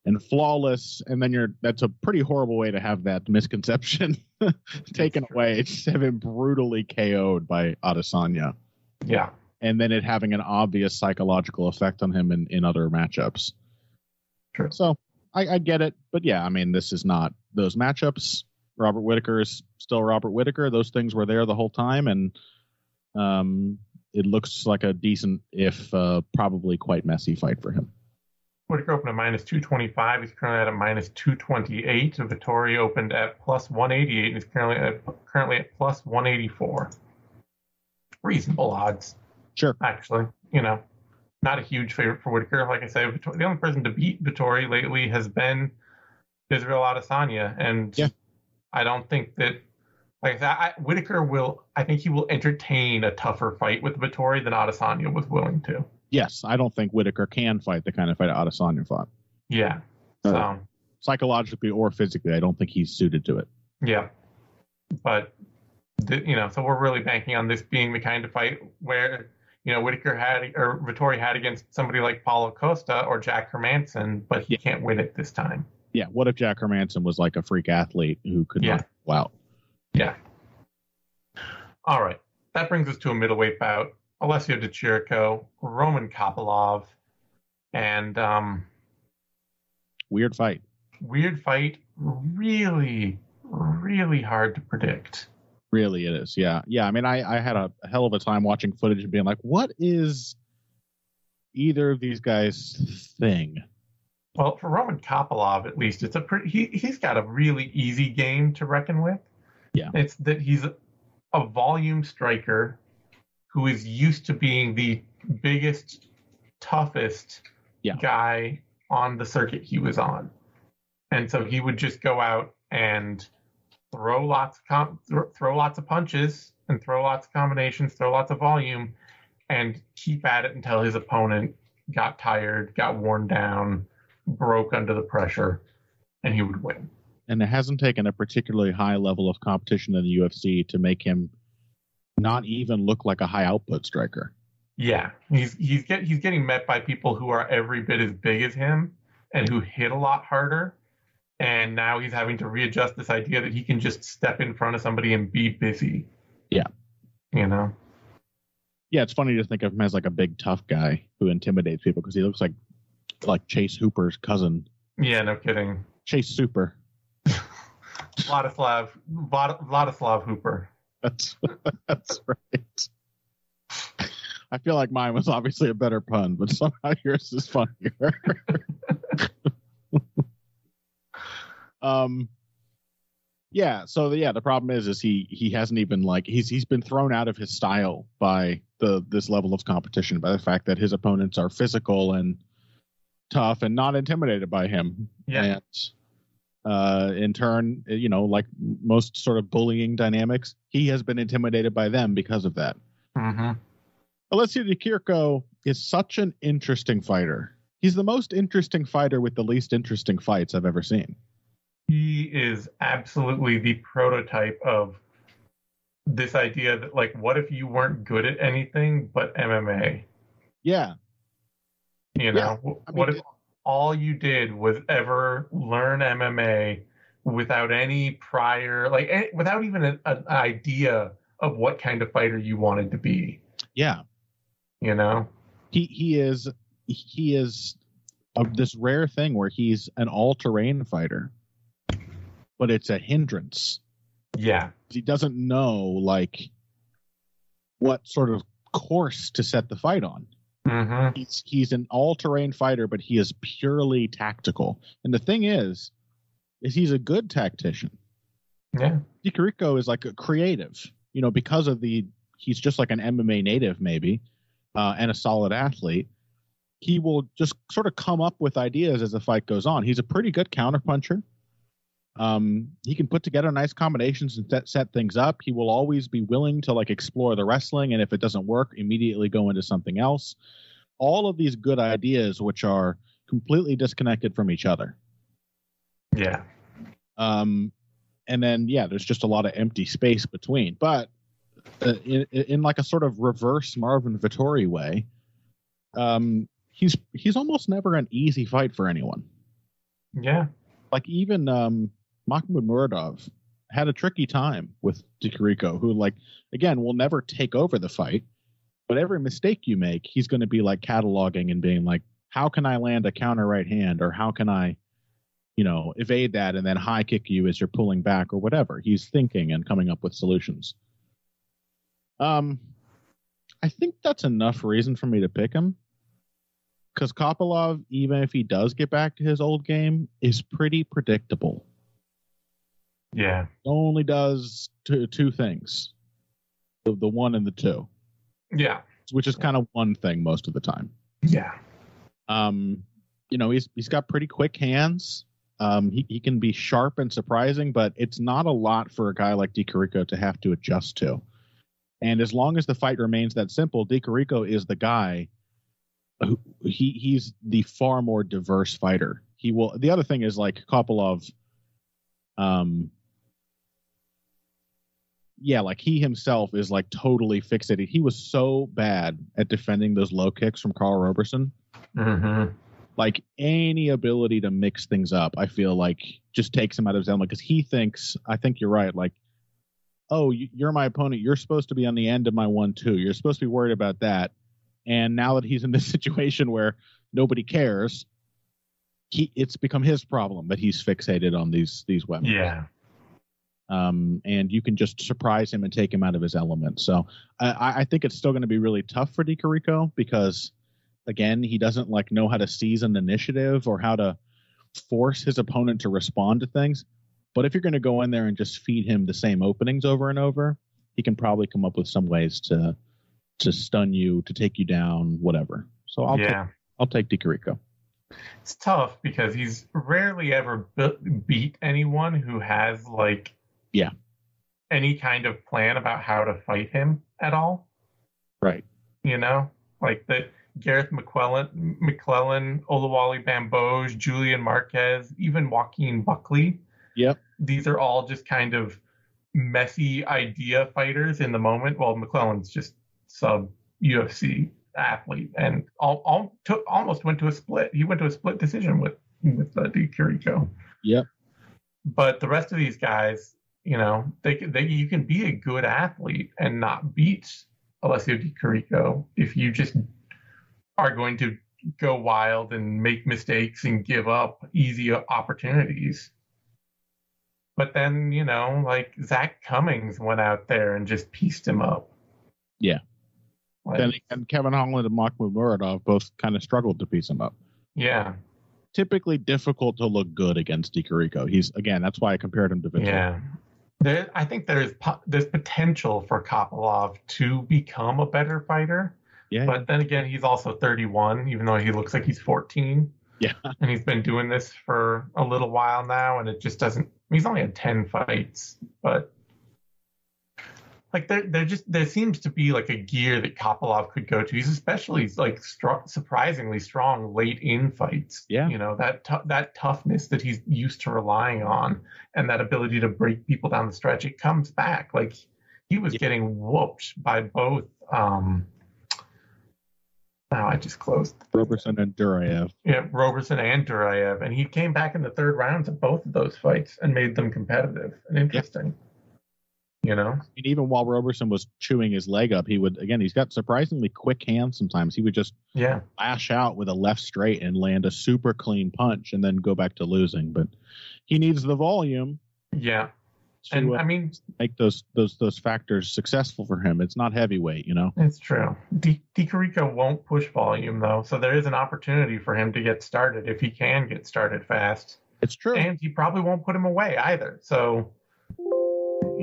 [SPEAKER 3] and flawless. And then you're that's a pretty horrible way to have that misconception taken away. Just have him brutally KO'd by Adesanya.
[SPEAKER 2] yeah,
[SPEAKER 3] And then it having an obvious psychological effect on him in, in other matchups.
[SPEAKER 2] True.
[SPEAKER 3] So I, I get it. But yeah, I mean, this is not those matchups. Robert Whittaker is still Robert Whittaker. Those things were there the whole time. And um, it looks like a decent, if uh, probably quite messy fight for him.
[SPEAKER 2] Whittaker opened at minus two twenty five. He's currently at a minus two twenty eight. Vettori opened at plus one eighty eight, and he's currently at currently at plus one eighty four. Reasonable odds.
[SPEAKER 3] Sure.
[SPEAKER 2] actually. You know, not a huge favorite for Whittaker. Like I say, Vettori, the only person to beat Vettori lately has been Israel Adesanya, and
[SPEAKER 3] Yeah.
[SPEAKER 2] I don't think that. Like I said, I, Whittaker will. I think he will entertain a tougher fight with Vettori than Adesanya was willing to.
[SPEAKER 3] Yes, I don't think Whittaker can fight the kind of fight Adesanya fought.
[SPEAKER 2] Yeah. Uh, so
[SPEAKER 3] Psychologically or physically, I don't think he's suited to it.
[SPEAKER 2] yeah, but th- you know, so we're really banking on this being the kind of fight where you know Whittaker had or Vettori had against somebody like Paulo Costa or Jack Hermansson, but he can't win it this time.
[SPEAKER 3] Yeah. What if Jack Hermansson was like a freak athlete who could
[SPEAKER 2] Yeah.
[SPEAKER 3] you?
[SPEAKER 2] Yeah. All right. That brings us to a middleweight bout. Alessio Di Chirico, Roman Kopylov, and um,
[SPEAKER 3] Weird fight.
[SPEAKER 2] weird fight. Really, really hard to predict.
[SPEAKER 3] Really, it is. Yeah, yeah. I mean, I I had a hell of a time watching footage and being like, what is either of these guys' thing?
[SPEAKER 2] Well, for Roman Kopylov, at least, it's a pretty. He he's got a really easy game to reckon with.
[SPEAKER 3] Yeah.
[SPEAKER 2] It's that he's a volume striker who is used to being the biggest, toughest
[SPEAKER 3] Yeah.
[SPEAKER 2] guy on the circuit he was on, and so he would just go out and throw lots of com- thro- throw lots of punches and throw lots of combinations, throw lots of volume, and keep at it until his opponent got tired, got worn down, broke under the pressure, and he would win.
[SPEAKER 3] And it hasn't taken a particularly high level of competition in the UFC to make him not even look like a high output striker.
[SPEAKER 2] Yeah, he's he's get he's getting met by people who are every bit as big as him and who hit a lot harder. And now he's having to readjust this idea that he can just step in front of somebody and be busy.
[SPEAKER 3] Yeah.
[SPEAKER 2] You know?
[SPEAKER 3] Yeah, it's funny to think of him as like a big tough guy who intimidates people because he looks like like Chase Hooper's cousin,
[SPEAKER 2] Yeah, no kidding.
[SPEAKER 3] Chase Super.
[SPEAKER 2] Vladislav Vlad, Vladislav Hooper.
[SPEAKER 3] That's that's right. I feel like mine was obviously a better pun, but somehow yours is funnier. Um, yeah. So yeah, the problem is, is he he hasn't even like he's he's been thrown out of his style by the this level of competition by the fact that his opponents are physical and tough and not intimidated by him.
[SPEAKER 2] Yeah.
[SPEAKER 3] And uh, in turn, you know, like most sort of bullying dynamics, he has been intimidated by them because of that.
[SPEAKER 2] Mm-hmm.
[SPEAKER 3] Alessio Di Chirico is such an interesting fighter. He's the most interesting fighter with the least interesting fights I've ever seen.
[SPEAKER 2] He is absolutely the prototype of this idea that like what if you weren't good at anything but MMA?
[SPEAKER 3] Yeah,
[SPEAKER 2] You know,
[SPEAKER 3] Yeah, I
[SPEAKER 2] what
[SPEAKER 3] mean,
[SPEAKER 2] if all you did was ever learn MMA without any prior like eh, without even an, an idea of what kind of fighter you wanted to be,
[SPEAKER 3] yeah.
[SPEAKER 2] you know?
[SPEAKER 3] He he is he is of this rare thing where he's an all-terrain fighter, but it's a hindrance.
[SPEAKER 2] Yeah.
[SPEAKER 3] He doesn't know like what sort of course to set the fight on.
[SPEAKER 2] Mhm.
[SPEAKER 3] he's he's an all-terrain fighter, but he is purely tactical. And the thing is, is he's a good tactician.
[SPEAKER 2] Yeah.
[SPEAKER 3] Di Chirico is like a creative, you know, because of the he's just like an MMA native maybe, uh, and a solid athlete. He will just sort of come up with ideas as the fight goes on. He's a pretty good counterpuncher. Um, he can put together nice combinations and set, set things up. He will always be willing to like explore the wrestling, and if it doesn't work, immediately go into something else. All of these good ideas, which are completely disconnected from each other.
[SPEAKER 2] Yeah.
[SPEAKER 3] Um, and then yeah, there's just a lot of empty space between. But uh, in, in like a sort of reverse Marvin Vettori way, um, he's he's almost never an easy fight for anyone.
[SPEAKER 2] Yeah.
[SPEAKER 3] Like even um, Mahmoud Muradov had a tricky time with Di Chirico, who like again will never take over the fight, but every mistake you make, he's going to be like cataloging and being like, how can I land a counter right hand, or how can I, you know, evade that and then high kick you as you're pulling back or whatever. He's thinking and coming up with solutions. Um, I think that's enough reason for me to pick him. Because Kopylov, even if he does get back to his old game, is pretty predictable.
[SPEAKER 2] Yeah.
[SPEAKER 3] Only does two, two things the, the one and the two,
[SPEAKER 2] Yeah.
[SPEAKER 3] which is kind of one thing most of the time.
[SPEAKER 2] Yeah.
[SPEAKER 3] Um, you know, he's he's got pretty quick hands. Um, he, he can be sharp and surprising, but it's not a lot for a guy like Di Chirico to have to adjust to. And as long as the fight remains that simple, Di Chirico is the guy who he he's the far more diverse fighter he will. The other thing is like Kopylov, um, yeah, like he himself is like totally fixated. He was so bad at defending those low kicks from Karl Roberson.
[SPEAKER 2] Mm-hmm.
[SPEAKER 3] Like any ability to mix things up, I feel like just takes him out of his element because he thinks. I think you're right. Like, oh, you- you're my opponent. You're supposed to be on the end of my one two. You're supposed to be worried about that. And now that he's in this situation where nobody cares, he it's become his problem that he's fixated on these these weapons
[SPEAKER 2] Yeah.
[SPEAKER 3] Um, and you can just surprise him and take him out of his element. So I, I think it's still going to be really tough for Di Chirico because, again, he doesn't like know how to seize an initiative or how to force his opponent to respond to things. But if you're going to go in there and just feed him the same openings over and over, he can probably come up with some ways to to stun you, to take you down, whatever. So I'll take,
[SPEAKER 2] yeah.
[SPEAKER 3] I'll take Di Chirico.
[SPEAKER 2] It's tough because he's rarely ever be- beat anyone who has like
[SPEAKER 3] Yeah.
[SPEAKER 2] any kind of plan about how to fight him at all.
[SPEAKER 3] Right.
[SPEAKER 2] You know, like the Garreth McLellan, McLellan, Olawale Bamgbose, Julian Marquez, even Joaquin Buckley.
[SPEAKER 3] Yep.
[SPEAKER 2] These are all just kind of messy idea fighters in the moment. Well, McLellan's just sub UFC athlete and all, all took, almost went to a split. He went to a split decision with with uh, Di Chirico.
[SPEAKER 3] Yep.
[SPEAKER 2] But the rest of these guys, you know, they they you can be a good athlete and not beat Alessio Di Chirico if you just are going to go wild and make mistakes and give up easy opportunities. But then, you know, like Zak Cummings went out there and just pieced him up.
[SPEAKER 3] Yeah.
[SPEAKER 2] Like,
[SPEAKER 3] And, and Kevin Holland and Mahmoud Muradov both kind of struggled to piece him up.
[SPEAKER 2] yeah.
[SPEAKER 3] typically difficult to look good against Di Chirico. He's again, that's why I compared him to Vitor.
[SPEAKER 2] Yeah. There, I think there's po- there's potential for Kopylov to become a better fighter,
[SPEAKER 3] yeah,
[SPEAKER 2] but then again, he's also 31, even though he looks like he's 14.
[SPEAKER 3] Yeah.
[SPEAKER 2] and he's been doing this for a little while now, and it just doesn't. He's only had 10 fights, but like there, there just there seems to be like a gear that Kopylov could go to. He's especially like surprisingly strong late in fights.
[SPEAKER 3] Yeah.
[SPEAKER 2] you know that tou- that toughness that he's used to relying on, and that ability to break people down the stretch. It comes back. Like he was
[SPEAKER 3] Yeah.
[SPEAKER 2] getting whooped by both. um Now I just closed.
[SPEAKER 3] Roberson and Duraev.
[SPEAKER 2] Yeah, Roberson and Duraev, and he came back in the third rounds of both of those fights and made them competitive and interesting. You know,
[SPEAKER 3] mean, even while Roberson was chewing his leg up, he would again. He's got surprisingly quick hands. Sometimes he would just
[SPEAKER 2] yeah,
[SPEAKER 3] lash out with a left straight and land a super clean punch, and then go back to losing. But he needs the volume
[SPEAKER 2] yeah,
[SPEAKER 3] to
[SPEAKER 2] and
[SPEAKER 3] uh,
[SPEAKER 2] I mean,
[SPEAKER 3] make those those those factors successful for him. It's not heavyweight, you know.
[SPEAKER 2] it's true. Di Chirico won't push volume though, so there is an opportunity for him to get started if he can get started fast,
[SPEAKER 3] It's true.
[SPEAKER 2] and he probably won't put him away either. So.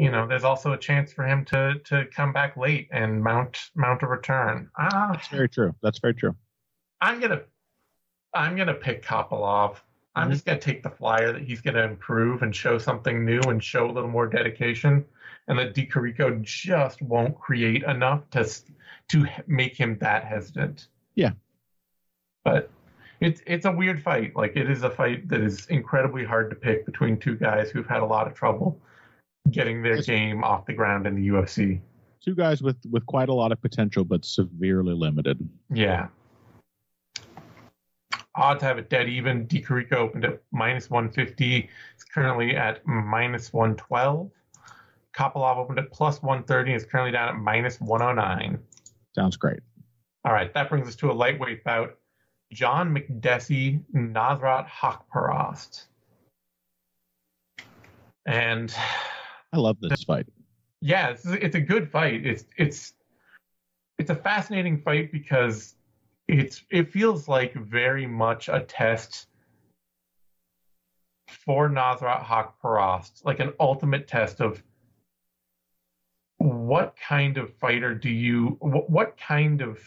[SPEAKER 2] You know, there's also a chance for him to to come back late and mount mount a return. Ah,
[SPEAKER 3] That's very true. That's very true.
[SPEAKER 2] I'm gonna I'm gonna pick Kopylov. I'm
[SPEAKER 3] Mhm.
[SPEAKER 2] just gonna take the flyer that he's gonna improve and show something new and show a little more dedication, and that Di Chirico just won't create enough to to make him that hesitant.
[SPEAKER 3] Yeah.
[SPEAKER 2] but it's it's a weird fight. Like it is a fight that is incredibly hard to pick between two guys who've had a lot of trouble getting their game off the ground in the UFC.
[SPEAKER 3] Two guys with with quite a lot of potential, but severely limited.
[SPEAKER 2] Yeah. Odds have it dead even. Di Chirico opened at minus 150. It's currently at minus 112. Kopylov opened at plus 130 and is currently down at minus 109.
[SPEAKER 3] Sounds great.
[SPEAKER 2] All right, that brings us to a lightweight bout. John Makdessi, Nasrat Haqparast. And
[SPEAKER 3] I love this fight.
[SPEAKER 2] yeah, it's, it's a good fight. It's it's it's a fascinating fight because it's it feels like very much a test for Nasrat Haqparast, like an ultimate test of what kind of fighter do you what, what kind of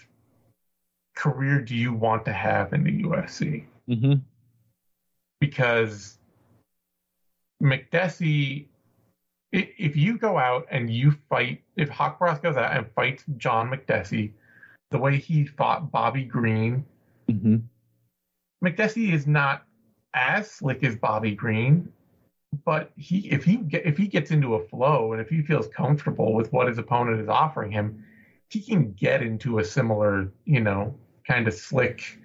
[SPEAKER 2] career do you want to have in the UFC?
[SPEAKER 3] Mm-hmm.
[SPEAKER 2] because Makdessi, if you go out and you fight, if Haqparast goes out and fights John Makdessi, the way he fought Bobby Green,
[SPEAKER 3] Mm-hmm.
[SPEAKER 2] Makdessi is not as slick as Bobby Green, but he if he get, if he gets into a flow and if he feels comfortable with what his opponent is offering him, he can get into a similar, you know, kind of slick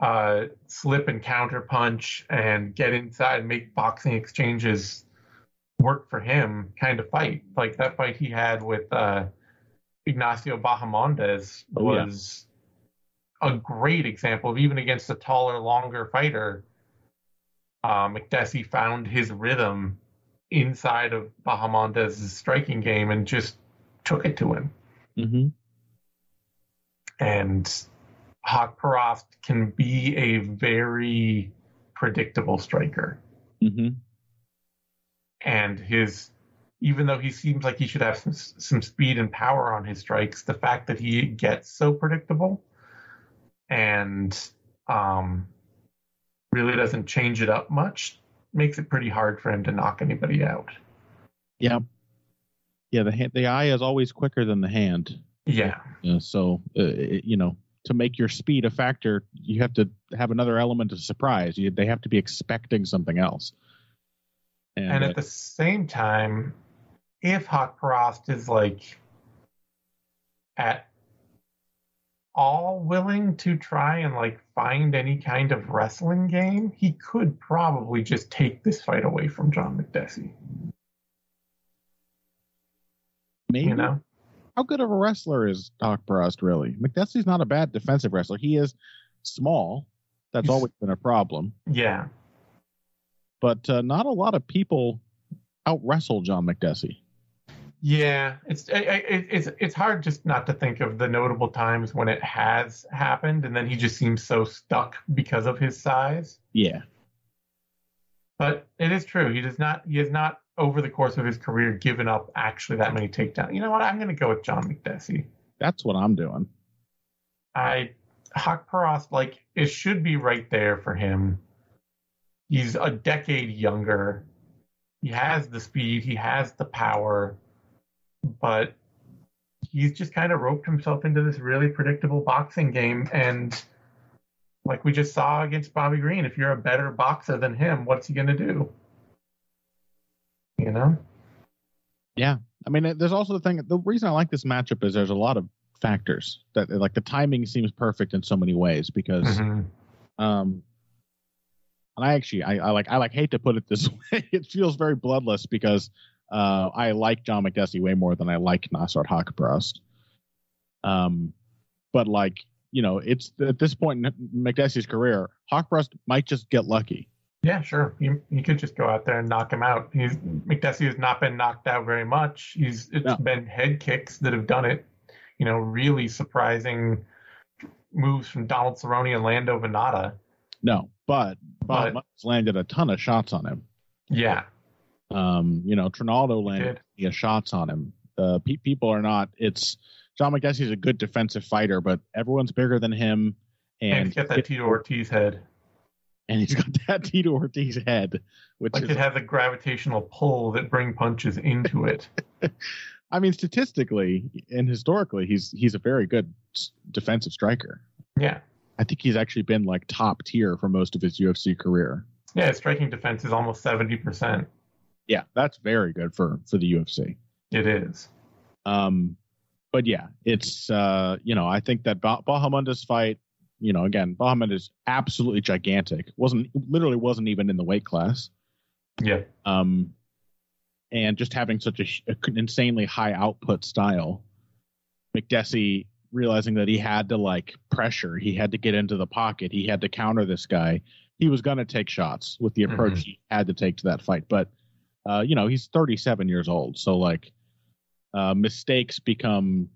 [SPEAKER 2] uh, slip and counter punch and get inside and make boxing exchanges work for him kind of fight. Like that fight he had with uh, Ignacio Bahamondes was oh, yeah. a great example of even against a taller, longer fighter. Uh, Makdessi found his rhythm inside of Bahamondes' striking game and just took it to him.
[SPEAKER 3] Mm-hmm.
[SPEAKER 2] And Haqparast can be a very predictable striker.
[SPEAKER 3] Mm-hmm.
[SPEAKER 2] And his, even though he seems like he should have some, some speed and power on his strikes, the fact that he gets so predictable and um, really doesn't change it up much makes it pretty hard for him to knock anybody out.
[SPEAKER 3] Yeah. Yeah, the hand, the eye is always quicker than the hand.
[SPEAKER 2] Yeah.
[SPEAKER 3] Uh, so, uh, you know, to make your speed a factor, you have to have another element of surprise. You, they have to be expecting something else.
[SPEAKER 2] And, and at uh, the same time, if Haqparast is like at all willing to try and like find any kind of wrestling game, he could probably just take this fight away from John Makdessi.
[SPEAKER 3] Maybe. You know? how good of a wrestler is Haqparast really? Makdessi's not a bad defensive wrestler. He is small. That's He's, always been a problem.
[SPEAKER 2] Yeah.
[SPEAKER 3] But uh, not a lot of people out wrestle John Makdessi.
[SPEAKER 2] Yeah, it's it, it's it's hard just not to think of the notable times when it has happened, and then he just seems so stuck because of his size.
[SPEAKER 3] Yeah.
[SPEAKER 2] But it is true. He does not. He has not over the course of his career given up actually that many takedowns. You know what? I'm going to go with John Makdessi.
[SPEAKER 3] That's what I'm doing.
[SPEAKER 2] I Hawk Haqparast like it should be right there for him. He's a decade younger. He has the speed, he has the power, but he's just kind of roped himself into this really predictable boxing game and like we just saw against Bobby Green, if you're a better boxer than him, what's he going to do? you know?
[SPEAKER 3] Yeah. I mean, there's also the thing, the reason I like this matchup is there's a lot of factors that like the timing seems perfect in so many ways because, mm-hmm. um, and I actually, I, I, like, I like hate to put it this way. it feels very bloodless because, uh, I like John Makdessi way more than I like Nasrat Haqparast. Um, but like, you know, it's at this point in Makdessi's career, Haqparast might just get lucky.
[SPEAKER 2] Yeah, sure. You, you could just go out there and knock him out. He's Makdessi has not been knocked out very much. He's it's no. been head kicks that have done it. You know, really surprising moves from Donald Cerrone and Lando Vannata.
[SPEAKER 3] No, but Bob but, landed a ton of shots on him.
[SPEAKER 2] Yeah.
[SPEAKER 3] Um, you know, Trinaldo landed shots on him. Uh, pe- people are not. It's John Makdessi is a good defensive fighter, but everyone's bigger than him. And,
[SPEAKER 2] and he's got that Tito Ortiz head
[SPEAKER 3] and he's got that Tito Ortiz head, which
[SPEAKER 2] like
[SPEAKER 3] is,
[SPEAKER 2] it has a gravitational pull that bring punches into it.
[SPEAKER 3] I mean, statistically and historically, he's he's a very good defensive striker.
[SPEAKER 2] Yeah,
[SPEAKER 3] I think he's actually been like top tier for most of his UFC career.
[SPEAKER 2] Yeah, striking defense is almost seventy percent.
[SPEAKER 3] Yeah, that's very good for for the UFC.
[SPEAKER 2] It is.
[SPEAKER 3] Um, but yeah, it's uh, you know, I think that bah- Bahamondes fight you know, again, Bahamut is absolutely gigantic. wasn't literally wasn't even in the weight class.
[SPEAKER 2] Yeah.
[SPEAKER 3] Um, and just having such a, a insanely high output style, Makdessi realizing that he had to like pressure, he had to get into the pocket, he had to counter this guy. He was going to take shots with the approach mm-hmm. he had to take to that fight, but uh, you know, he's 37 years old, so like uh, mistakes become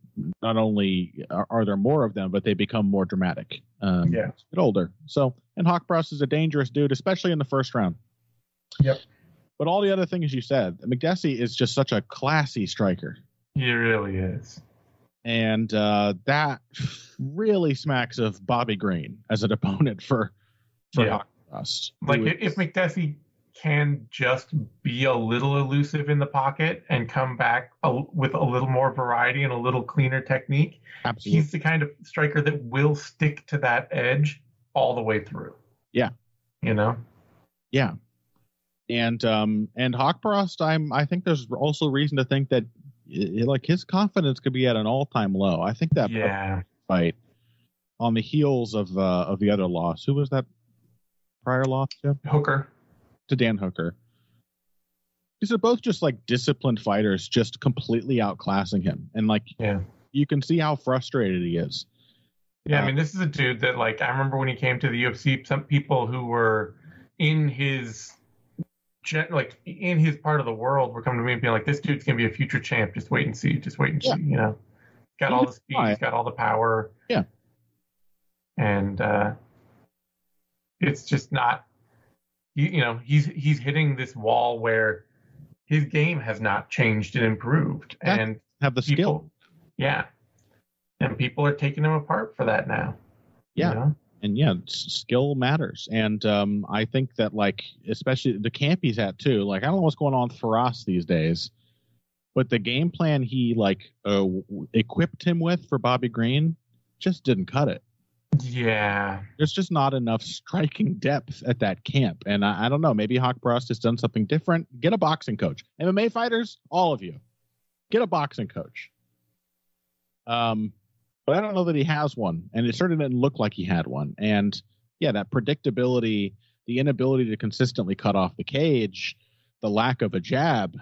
[SPEAKER 3] not only are, are, there more of them, but they become more dramatic. Um,
[SPEAKER 2] yeah,
[SPEAKER 3] get older. So, and Haqparast is a dangerous dude, especially in the first round.
[SPEAKER 2] Yep.
[SPEAKER 3] But all the other things you said, Makdessi is just such a classy striker.
[SPEAKER 2] He really is.
[SPEAKER 3] And uh, that really smacks of Bobby Green as an opponent for for yeah. Haqparast.
[SPEAKER 2] Like if Makdessi can just be a little elusive in the pocket and come back a, with a little more variety and a little cleaner technique.
[SPEAKER 3] Absolutely.
[SPEAKER 2] He's the kind of striker that will stick to that edge all the way through.
[SPEAKER 3] Yeah.
[SPEAKER 2] you know.
[SPEAKER 3] Yeah. And um and Haqparast, I'm I think there's also reason to think that i- like his confidence could be at an all time low. I think that
[SPEAKER 2] Yeah.
[SPEAKER 3] fight on the heels of uh of the other loss. Who was that prior loss to?
[SPEAKER 2] Hooker.
[SPEAKER 3] To Dan Hooker. These are both just like disciplined fighters, just completely outclassing him. And like
[SPEAKER 2] Yeah.
[SPEAKER 3] you can see how frustrated he is.
[SPEAKER 2] Yeah,
[SPEAKER 3] Uh,
[SPEAKER 2] I mean, this is a dude that, like, I remember when he came to the UFC, some people who were in his, like, in his part of the world were coming to me and being like, this dude's going to be a future champ. Just wait and see. Just wait and
[SPEAKER 3] Yeah.
[SPEAKER 2] see, you know? Got all the speed, he's got all the power.
[SPEAKER 3] Yeah.
[SPEAKER 2] And, uh, it's just not, you, you know, he's, he's hitting this wall where his game has not changed and improved.
[SPEAKER 3] Yeah.
[SPEAKER 2] And,
[SPEAKER 3] Have the skill.
[SPEAKER 2] yeah. And people are taking him apart for that now. you
[SPEAKER 3] Yeah.
[SPEAKER 2] know?
[SPEAKER 3] And yeah, skill matters. And um, I think that like, especially the camp he's at too. Like, I don't know what's going on with Faraz these days, but the game plan he like uh, equipped him with for Bobby Green just didn't cut it.
[SPEAKER 2] Yeah.
[SPEAKER 3] There's just not enough striking depth at that camp, and I, I don't know. Maybe Haqparast has done something different. Get a boxing coach. MMA fighters, all of you, get a boxing coach. Um, but I don't know that he has one, and it certainly didn't look like he had one. And yeah, that predictability, the inability to consistently cut off the cage, the lack of a jab,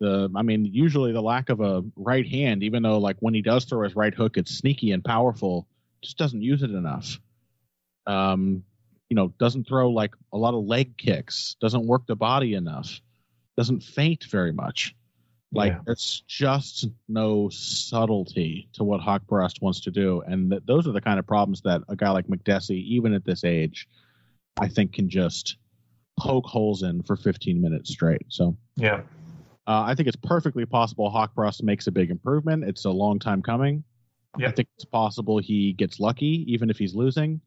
[SPEAKER 3] the I mean, usually the lack of a right hand, even though like when he does throw his right hook, it's sneaky and powerful, just doesn't use it enough. Um, you know, doesn't throw like a lot of leg kicks, doesn't work the body enough, doesn't feint very much. Like
[SPEAKER 2] Yeah.
[SPEAKER 3] there's just no subtlety to what Haqparast wants to do, and th- those are the kind of problems that a guy like Makdessi, even at this age, I think can just poke holes in for 15 minutes straight. So
[SPEAKER 2] Yeah.
[SPEAKER 3] uh, I think it's perfectly possible Haqparast makes a big improvement. It's a long time coming.
[SPEAKER 2] Yeah.
[SPEAKER 3] I think it's possible he gets lucky, even if he's losing.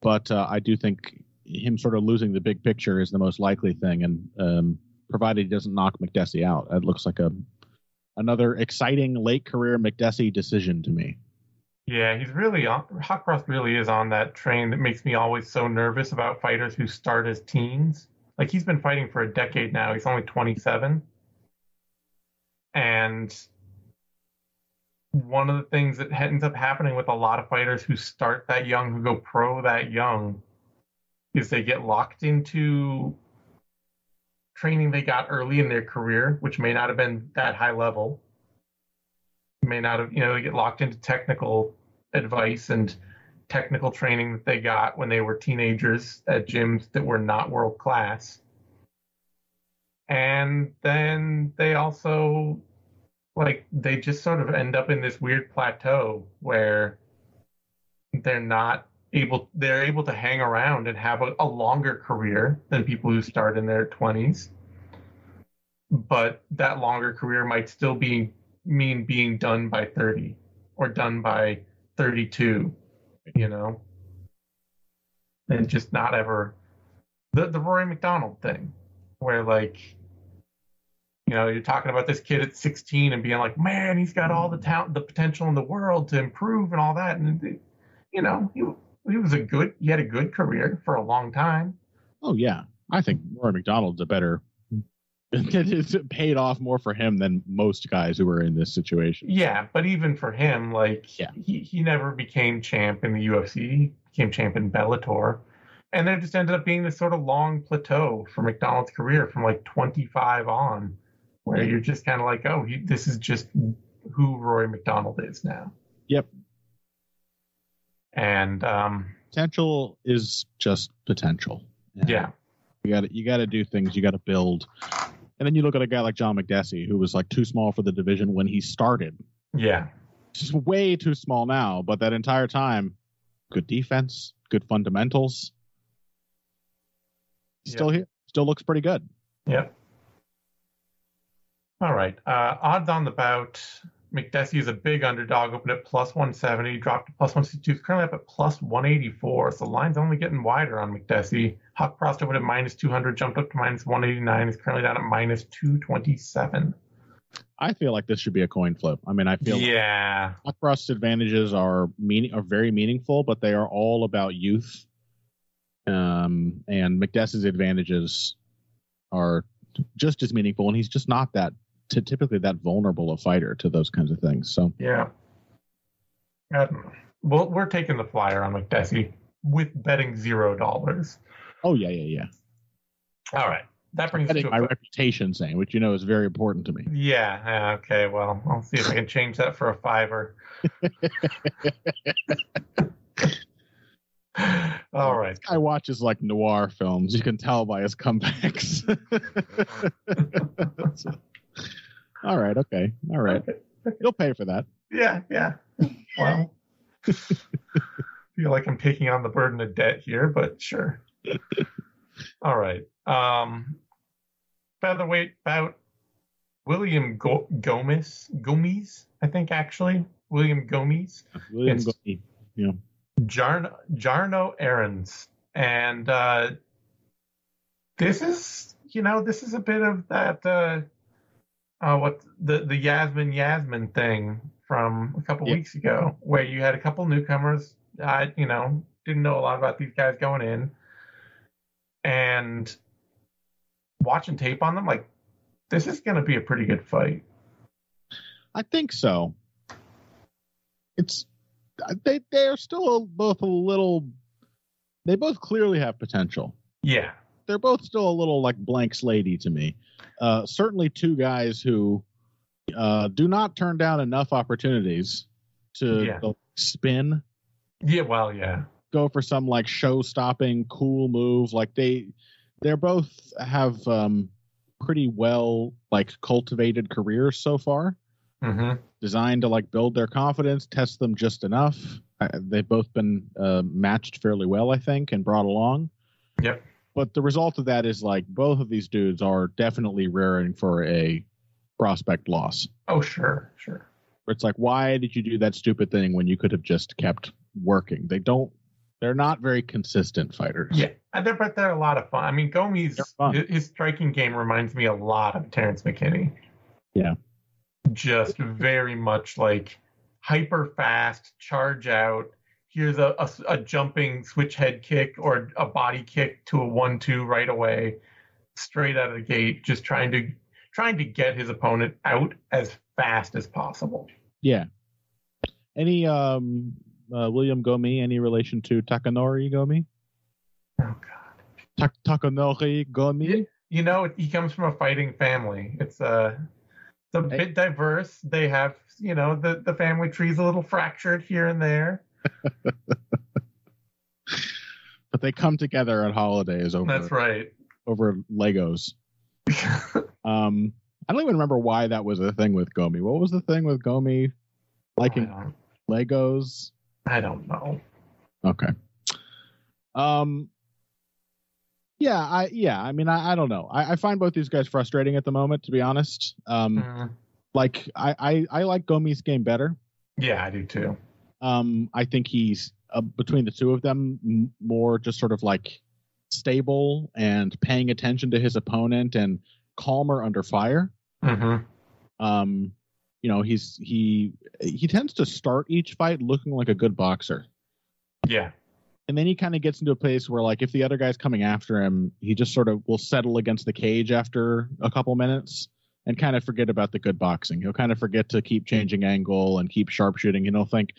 [SPEAKER 3] But uh, I do think him sort of losing the big picture is the most likely thing, and um, provided he doesn't knock Makdessi out, it looks like a another exciting late career Makdessi decision to me.
[SPEAKER 2] Yeah, he's really on Haqparast really is on that train that makes me always so nervous about fighters who start as teens. Like he's been fighting for a decade now. He's only 27. And one of the things that ends up happening with a lot of fighters who start that young, who go pro that young, is they get locked into training they got early in their career, which may not have been that high level. May not have, you know, they get locked into technical advice and technical training that they got when they were teenagers at gyms that were not world class. And then they also like they just sort of end up in this weird plateau where they're not able they're able to hang around and have a, a longer career than people who start in their 20s but that longer career might still be mean being done by 30 or done by 32 you know and just not ever the the Rory MacDonald thing where like you know, you're talking about this kid at 16 and being like, man, he's got all the talent, the potential in the world to improve and all that. And, you know, he, he was a good, he had a good career for a long time.
[SPEAKER 3] Oh yeah, I think Rory MacDonald's a better. It's paid off more for him than most guys who are in this situation.
[SPEAKER 2] Yeah, but even for him, like,
[SPEAKER 3] Yeah.
[SPEAKER 2] he, he never became champ in the UFC, he became champ in Bellator. And there just ended up being this sort of long plateau for MacDonald's career from like 25 on, where
[SPEAKER 3] Yeah.
[SPEAKER 2] you're just kind of like, oh, he, this is just who Rory MacDonald is now.
[SPEAKER 3] Yep.
[SPEAKER 2] And um,
[SPEAKER 3] Potential is just potential. And
[SPEAKER 2] yeah,
[SPEAKER 3] you got to you got to do things. You got to build. And then you look at a guy like John Makdessi, who was like too small for the division when he started.
[SPEAKER 2] yeah,
[SPEAKER 3] He's way too small now, but that entire time, good defense, good fundamentals. Still here, still looks pretty good.
[SPEAKER 2] Yep. All right. Uh, odds on the bout. Makdessi is a big underdog, opened at plus 170, dropped to plus 162, is currently up at plus 184. So the line's only getting wider on Makdessi. Huck Prost opened at minus 200, jumped up to minus 189, is currently down at minus 227.
[SPEAKER 3] I feel like this should be a coin flip. I mean, I feel like
[SPEAKER 2] Yeah.
[SPEAKER 3] Rust's advantages are meaning are very meaningful, but they are all about youth. Um, and Makdessi's advantages are just as meaningful, and he's just not that t- typically that vulnerable a fighter to those kinds of things. So
[SPEAKER 2] Yeah. Well, we're taking the flyer on Makdessi with betting zero dollars.
[SPEAKER 3] oh yeah, yeah, yeah.
[SPEAKER 2] All right. That brings us to
[SPEAKER 3] my
[SPEAKER 2] a,
[SPEAKER 3] reputation, saying which you know is very important to me.
[SPEAKER 2] yeah, yeah. Okay. Well, I'll see if I can change that for a fiver. All right.
[SPEAKER 3] This guy watches like noir films. You can tell by his comebacks. All right, okay, all right. You'll pay for that.
[SPEAKER 2] Yeah, yeah. Well, feel like I'm taking on the burden of debt here, but sure. All right. Um, featherweight bout. William Go- Gomez, Gomez, I think actually William Gomez,
[SPEAKER 3] William
[SPEAKER 2] Yes.
[SPEAKER 3] Goldie. Yeah.
[SPEAKER 2] Jarno, Jarno Errens, and uh, this is, you know, this is a bit of that. Uh, uh, what the the Yasmin Yasmin thing from a couple weeks ago, where you had a couple newcomers. I, you know, didn't know a lot about these guys going in, and watching tape on them, like this is going to be a pretty good fight.
[SPEAKER 3] I think so. It's they they are still both a little. They both clearly have potential.
[SPEAKER 2] Yeah,
[SPEAKER 3] They're both still a little like blank slatey to me. Uh, certainly, two guys who uh, do not turn down enough opportunities to
[SPEAKER 2] Yeah.
[SPEAKER 3] spin,
[SPEAKER 2] yeah. Well, yeah,
[SPEAKER 3] go for some like show-stopping cool move. Like they, they're both have um, pretty well like cultivated careers so far.
[SPEAKER 2] hmm
[SPEAKER 3] designed to like build their confidence, test them just enough. Uh, they've both been uh, matched fairly well, I think, and brought along.
[SPEAKER 2] Yep.
[SPEAKER 3] But the result of that is like both of these dudes are definitely rearing for a prospect loss.
[SPEAKER 2] Oh, sure, sure.
[SPEAKER 3] It's like, why did you do that stupid thing when you could have just kept working? They don't. They're not very consistent fighters.
[SPEAKER 2] Yeah, they're, but they're a lot of fun. I mean, Gomes,
[SPEAKER 3] They're fun.
[SPEAKER 2] his, his striking game reminds me a lot of Terrence McKinney.
[SPEAKER 3] Yeah.
[SPEAKER 2] Just very much like hyper fast, charge out. Here's a, a, a jumping switch head kick or a body kick to a one-two right away, straight out of the gate. Just trying to trying to get his opponent out as fast as possible.
[SPEAKER 3] Yeah. Any um uh, William Gomi? Any relation to Takanori Gomi?
[SPEAKER 2] Oh God.
[SPEAKER 3] Tak- Takanori Gomi?
[SPEAKER 2] Yeah. You know, he comes from a fighting family. It's uh it's a bit diverse. They have, you know, the the family tree's a little fractured here and there.
[SPEAKER 3] But they come together at holidays over
[SPEAKER 2] That's right.
[SPEAKER 3] over Legos. Um, I don't even remember why that was a thing with Gomi. What was the thing with Gomi
[SPEAKER 2] I
[SPEAKER 3] liking
[SPEAKER 2] don't,
[SPEAKER 3] Legos?
[SPEAKER 2] I don't know.
[SPEAKER 3] Okay. Um. Yeah, I yeah, I mean, I, I don't know. I, I find both these guys frustrating at the moment, to be honest. Um,
[SPEAKER 2] Mm,
[SPEAKER 3] like I, I I like Gomi's game better.
[SPEAKER 2] yeah, I do too.
[SPEAKER 3] Um, I think he's uh, between the two of them m- more just sort of like stable and paying attention to his opponent and calmer under fire.
[SPEAKER 2] hmm
[SPEAKER 3] Um, you know, he's he he tends to start each fight looking like a good boxer.
[SPEAKER 2] Yeah.
[SPEAKER 3] And then he kind of gets into a place where like if the other guy's coming after him, he just sort of will settle against the cage after a couple minutes and kind of forget about the good boxing. He'll kind of forget to keep changing angle and keep sharpshooting and he'll think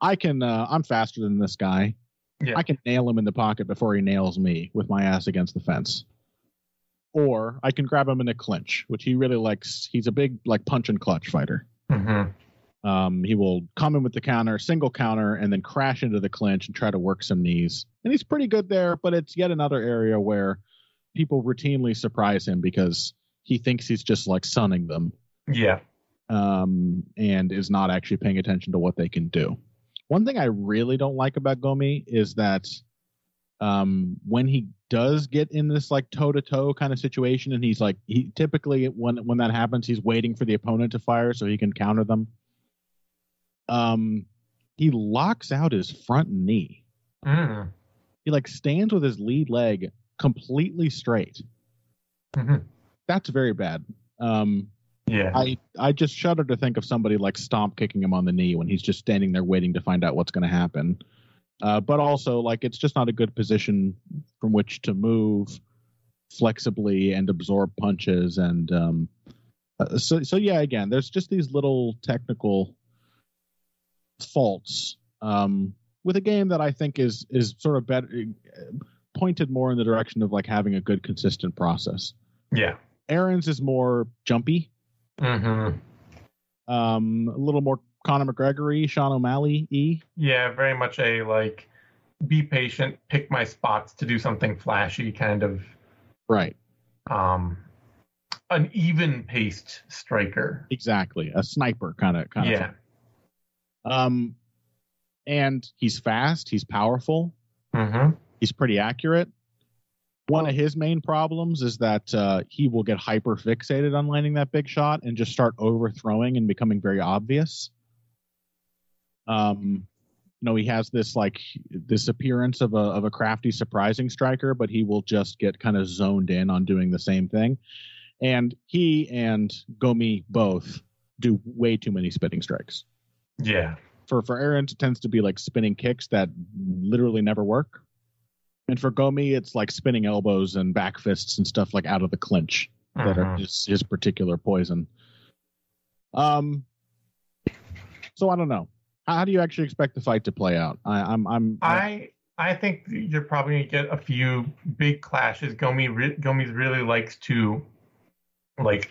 [SPEAKER 3] I can uh, I'm faster than this guy.
[SPEAKER 2] Yeah.
[SPEAKER 3] I can nail him in the pocket before he nails me with my ass against the fence. Or I can grab him in a clinch, which he really likes. He's a big like punch and clutch fighter.
[SPEAKER 2] hmm
[SPEAKER 3] Um, he will come in with the counter, single counter, and then crash into the clinch and try to work some knees. And he's pretty good there, but it's yet another area where people routinely surprise him because he thinks he's just like sunning them
[SPEAKER 2] Yeah.
[SPEAKER 3] um, and is not actually paying attention to what they can do. One thing I really don't like about Gomi is that um, when he does get in this like toe to toe kind of situation, and he's like he typically when when that happens, he's waiting for the opponent to fire so he can counter them. Um, he locks out his front knee.
[SPEAKER 2] Mm.
[SPEAKER 3] He like stands with his lead leg completely straight.
[SPEAKER 2] hmm
[SPEAKER 3] That's very bad. Um,
[SPEAKER 2] Yeah.
[SPEAKER 3] I I just shudder to think of somebody like stomp kicking him on the knee when he's just standing there waiting to find out what's going to happen. uh, but also like it's just not a good position from which to move flexibly and absorb punches and um, uh, so so yeah again there's just these little technical faults um, with a game that I think is is sort of better pointed more in the direction of like having a good consistent process.
[SPEAKER 2] Yeah.
[SPEAKER 3] Errens is more jumpy,
[SPEAKER 2] Mm-hmm.
[SPEAKER 3] um, a little more Conor McGregory, Sean O'Malley e.
[SPEAKER 2] Yeah, very much a like be patient, pick my spots to do something flashy kind of
[SPEAKER 3] Right.
[SPEAKER 2] um an even paced striker.
[SPEAKER 3] Exactly. A sniper kind of kind
[SPEAKER 2] yeah.
[SPEAKER 3] of. Um, and he's fast. He's powerful.
[SPEAKER 2] Mm-hmm.
[SPEAKER 3] He's pretty accurate. One of his main problems is that uh, he will get hyper fixated on landing that big shot and just start overthrowing and becoming very obvious. Um, you know, he has this like this appearance of a of a crafty, surprising striker, but he will just get kind of zoned in on doing the same thing. And he and Gomi both do way too many spinning strikes.
[SPEAKER 2] Yeah.
[SPEAKER 3] For for Aaron, it tends to be like spinning kicks that literally never work. And for Gomi, it's like spinning elbows and back fists and stuff like out of the clinch that are
[SPEAKER 2] Mhm.
[SPEAKER 3] his, his particular poison. Um. So I don't know. How, how do you actually expect the fight to play out? I, I'm I'm
[SPEAKER 2] I I think you're probably gonna get a few big clashes. Gomi re- Gomi's really likes to like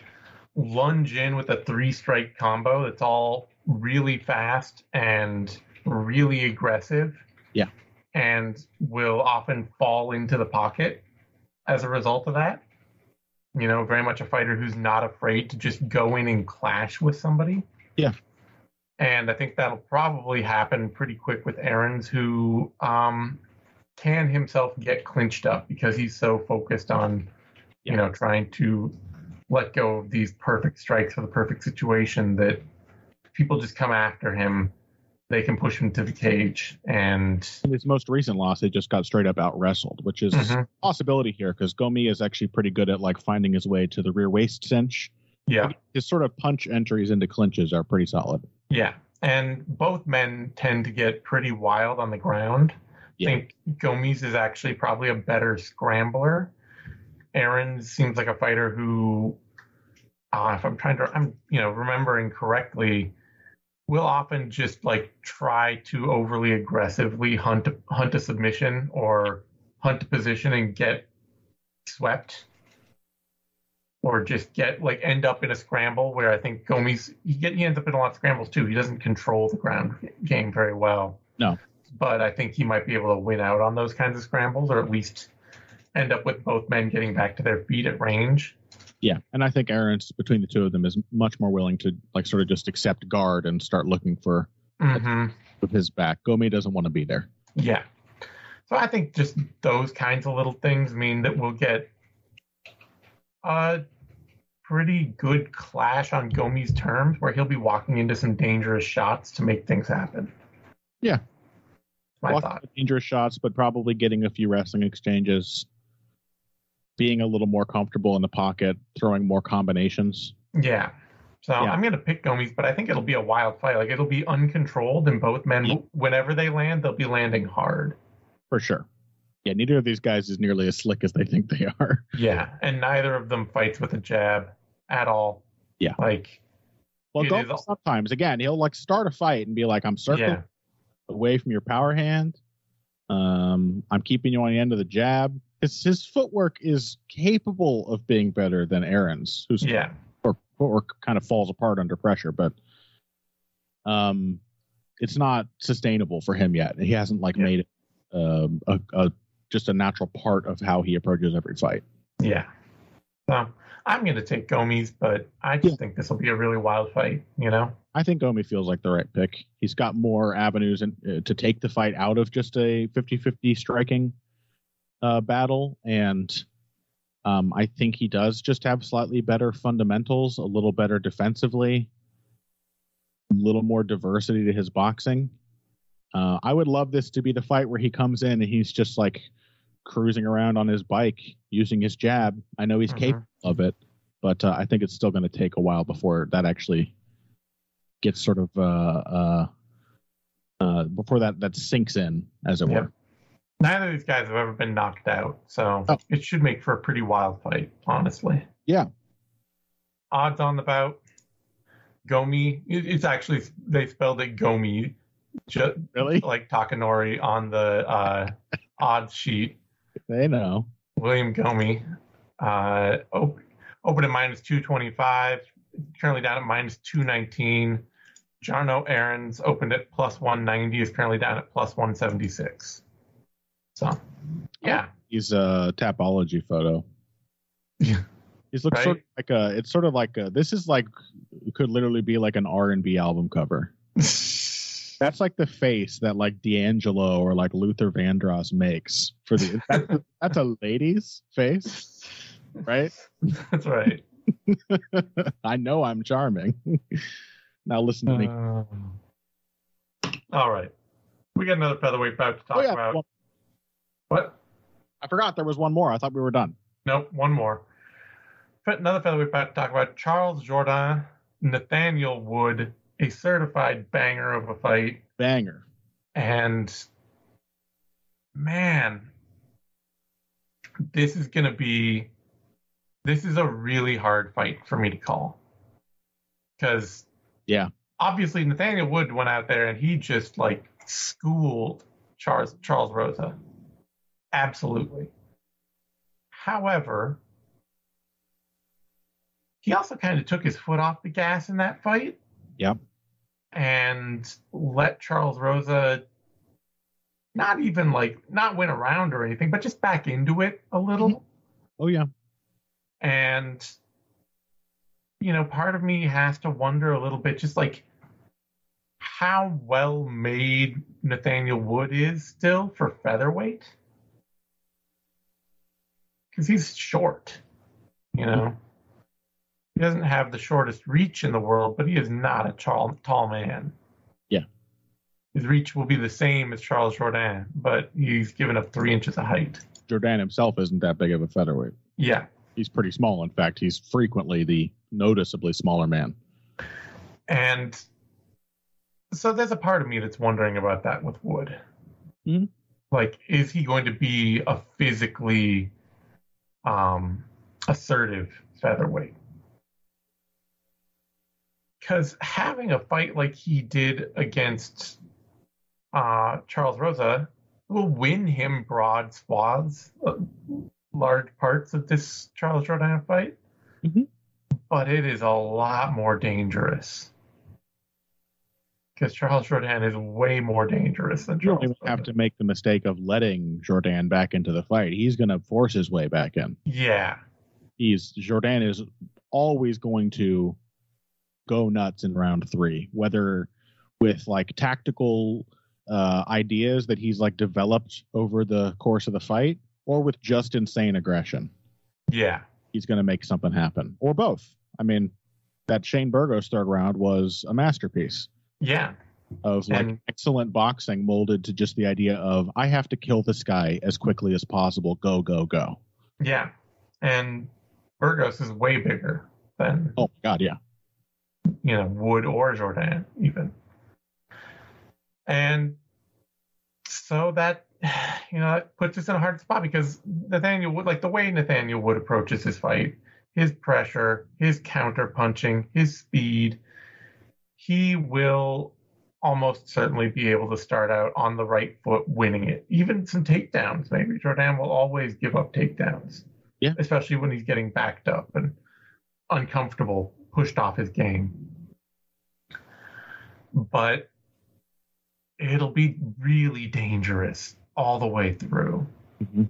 [SPEAKER 2] lunge in with a three strike combo that's all really fast and really aggressive.
[SPEAKER 3] Yeah.
[SPEAKER 2] And will often fall into the pocket as a result of that. You know, very much a fighter who's not afraid to just go in and clash with somebody.
[SPEAKER 3] Yeah.
[SPEAKER 2] And I think that'll probably happen pretty quick with Errens, who um, can himself get clinched up because he's so focused on,
[SPEAKER 3] Yeah.
[SPEAKER 2] you know, trying to let go of these perfect strikes for the perfect situation that people just come after him. They can push him to the cage, and
[SPEAKER 3] his most recent loss, he just got straight up out wrestled, which is
[SPEAKER 2] Mhm.
[SPEAKER 3] a possibility here because Gomi is actually pretty good at like finding his way to the rear waist cinch.
[SPEAKER 2] yeah,
[SPEAKER 3] His sort of punch entries into clinches are pretty solid.
[SPEAKER 2] yeah. And both men tend to get pretty wild on the ground.
[SPEAKER 3] Yeah.
[SPEAKER 2] I think Gomes is actually probably a better scrambler. Aaron seems like a fighter who, uh, if I'm trying to, I'm you know remembering correctly, will often just like try to overly aggressively hunt hunt a submission or hunt a position and get swept, or just get like end up in a scramble where I think Gomes he get he ends up in a lot of scrambles too. He doesn't control the ground game very well.
[SPEAKER 3] No.
[SPEAKER 2] but I think he might be able to win out on those kinds of scrambles, or at least end up with both men getting back to their feet at range.
[SPEAKER 3] Yeah, and I think Errens between the two of them is much more willing to like sort of just accept guard and start looking for
[SPEAKER 2] hmm
[SPEAKER 3] with his back. Gomi doesn't want to be there.
[SPEAKER 2] Yeah. So I think just those kinds of little things mean that we'll get a pretty good clash on Gomi's terms where he'll be walking into some dangerous shots to make things happen.
[SPEAKER 3] Yeah.
[SPEAKER 2] My
[SPEAKER 3] Walking
[SPEAKER 2] thought.
[SPEAKER 3] dangerous shots, but probably getting a few wrestling exchanges, being a little more comfortable in the pocket, throwing more combinations.
[SPEAKER 2] Yeah. So
[SPEAKER 3] Yeah.
[SPEAKER 2] I'm going to pick Gomes, but I think it'll be a wild fight. Like it'll be uncontrolled, and both men, whenever they land, they'll be landing hard.
[SPEAKER 3] For sure. Yeah, neither of these guys is nearly as slick as they think they are.
[SPEAKER 2] Yeah. And neither of them fights with a jab at all.
[SPEAKER 3] Yeah.
[SPEAKER 2] Like,
[SPEAKER 3] Well,
[SPEAKER 2] It
[SPEAKER 3] go
[SPEAKER 2] is
[SPEAKER 3] sometimes again he'll like start a fight and be like, "I'm circling
[SPEAKER 2] yeah.
[SPEAKER 3] away from your power hand. Um, I'm keeping you on the end of the jab." His his footwork is capable of being better than Errens, whose
[SPEAKER 2] Yeah.
[SPEAKER 3] footwork, footwork kind of falls apart under pressure, but um, it's not sustainable for him yet. He hasn't like
[SPEAKER 2] Yeah.
[SPEAKER 3] made it um, a, a just a natural part of how he approaches every fight.
[SPEAKER 2] Yeah. So I'm going to take Gomes, but I just
[SPEAKER 3] Yeah.
[SPEAKER 2] think this will be a really wild fight, you know?
[SPEAKER 3] I think Omi feels like the right pick. He's got more avenues in, uh, to take the fight out of just a 50-50 striking uh, battle, and um, I think he does just have slightly better fundamentals, a little better defensively, a little more diversity to his boxing. Uh, I would love this to be the fight where he comes in and he's just like cruising around on his bike using his jab. I know he's
[SPEAKER 2] Mhm.
[SPEAKER 3] capable of it, but uh, I think it's still going to take a while before that actually gets sort of uh, uh, uh, before that that sinks in, as it were.
[SPEAKER 2] Neither of these guys have ever been knocked out, so
[SPEAKER 3] Oh.
[SPEAKER 2] it should make for a pretty wild fight, honestly.
[SPEAKER 3] Yeah.
[SPEAKER 2] Odds on the bout. Gomi. It's actually they spelled it Gomi, just
[SPEAKER 3] Really?
[SPEAKER 2] like Takanori on the uh, odds sheet.
[SPEAKER 3] They know.
[SPEAKER 2] William Gomi, uh, op- open at minus 225, currently down at minus 219. Jarno Errens opened at plus 190, is currently down at plus 176. So, yeah.
[SPEAKER 3] He's a tapology photo.
[SPEAKER 2] Yeah.
[SPEAKER 3] He's looks
[SPEAKER 2] Right?
[SPEAKER 3] sort of like a. It's sort of like a. This is like could literally be like an R and B album cover. That's like the face that like D'Angelo or like Luther Vandross makes for the. That's a, that's a lady's face, right?
[SPEAKER 2] That's right.
[SPEAKER 3] I know I'm charming. now listen to me.
[SPEAKER 2] Um, all right. We got another featherweight bout to talk
[SPEAKER 3] oh yeah,
[SPEAKER 2] about.
[SPEAKER 3] well,
[SPEAKER 2] What?
[SPEAKER 3] I forgot there was one more. I thought we were done.
[SPEAKER 2] Nope, one more. Another featherweight bout to talk about Charles Jourdain, Nathaniel Wood, a certified banger of a fight.
[SPEAKER 3] Banger.
[SPEAKER 2] And man, this is going to be this is a really hard fight for me to call. Cuz
[SPEAKER 3] Yeah.
[SPEAKER 2] Obviously Nathaniel Wood went out there and he just like schooled Charles Charles Rosa. Absolutely. However, he also kind of took his foot off the gas in that fight
[SPEAKER 3] Yep.
[SPEAKER 2] and let Charles Rosa not even like not win around or anything, but just back into it a little. Mm-hmm.
[SPEAKER 3] Oh yeah.
[SPEAKER 2] And you know, part of me has to wonder a little bit, just like how well made Nathaniel Wood is still for featherweight. Because he's short, you know. He doesn't have the shortest reach in the world, but he is not a tall, tall man.
[SPEAKER 3] Yeah.
[SPEAKER 2] His reach will be the same as Charles Jourdain, but he's given up three inches of height.
[SPEAKER 3] Jourdain himself isn't that big of a featherweight.
[SPEAKER 2] Yeah.
[SPEAKER 3] He's pretty small. In fact, he's frequently the noticeably smaller man.
[SPEAKER 2] And so there's a part of me that's wondering about that with Wood.
[SPEAKER 3] Mhm.
[SPEAKER 2] Like, is he going to be a physically um, assertive featherweight? Because having a fight like he did against uh, Charles Rosa will win him broad swaths, uh, large parts of this Charles Jourdain fight.
[SPEAKER 3] Mhm.
[SPEAKER 2] But it is a lot more dangerous because Charles Jourdain is way more dangerous than
[SPEAKER 3] You don't even have to make the mistake of letting Jourdain back into the fight. He's going to force his way back in.
[SPEAKER 2] Yeah,
[SPEAKER 3] He's Jourdain is always going to go nuts in round three, whether with like tactical uh, ideas that he's like developed over the course of the fight, or with just insane aggression.
[SPEAKER 2] yeah,
[SPEAKER 3] He's going to make something happen, or both. I mean, that Shane Burgos third round was a masterpiece
[SPEAKER 2] yeah,
[SPEAKER 3] of like
[SPEAKER 2] And-
[SPEAKER 3] excellent boxing molded to just the idea of I have to kill this guy as quickly as possible. Go, go, go.
[SPEAKER 2] yeah. And Burgos is way bigger than
[SPEAKER 3] Oh my god, yeah.
[SPEAKER 2] you know Wood or Jourdain even. And so that you know that puts us in a hard spot because Nathaniel Wood, like the way Nathaniel Wood approaches his fight, his pressure, his counter punching, his speed, he will almost certainly be able to start out on the right foot, winning it. Even some takedowns, maybe Jourdain will always give up takedowns.
[SPEAKER 3] Yeah.
[SPEAKER 2] especially when he's getting backed up and uncomfortable, pushed off his game. But it'll be really dangerous all the way through.
[SPEAKER 3] Mhm.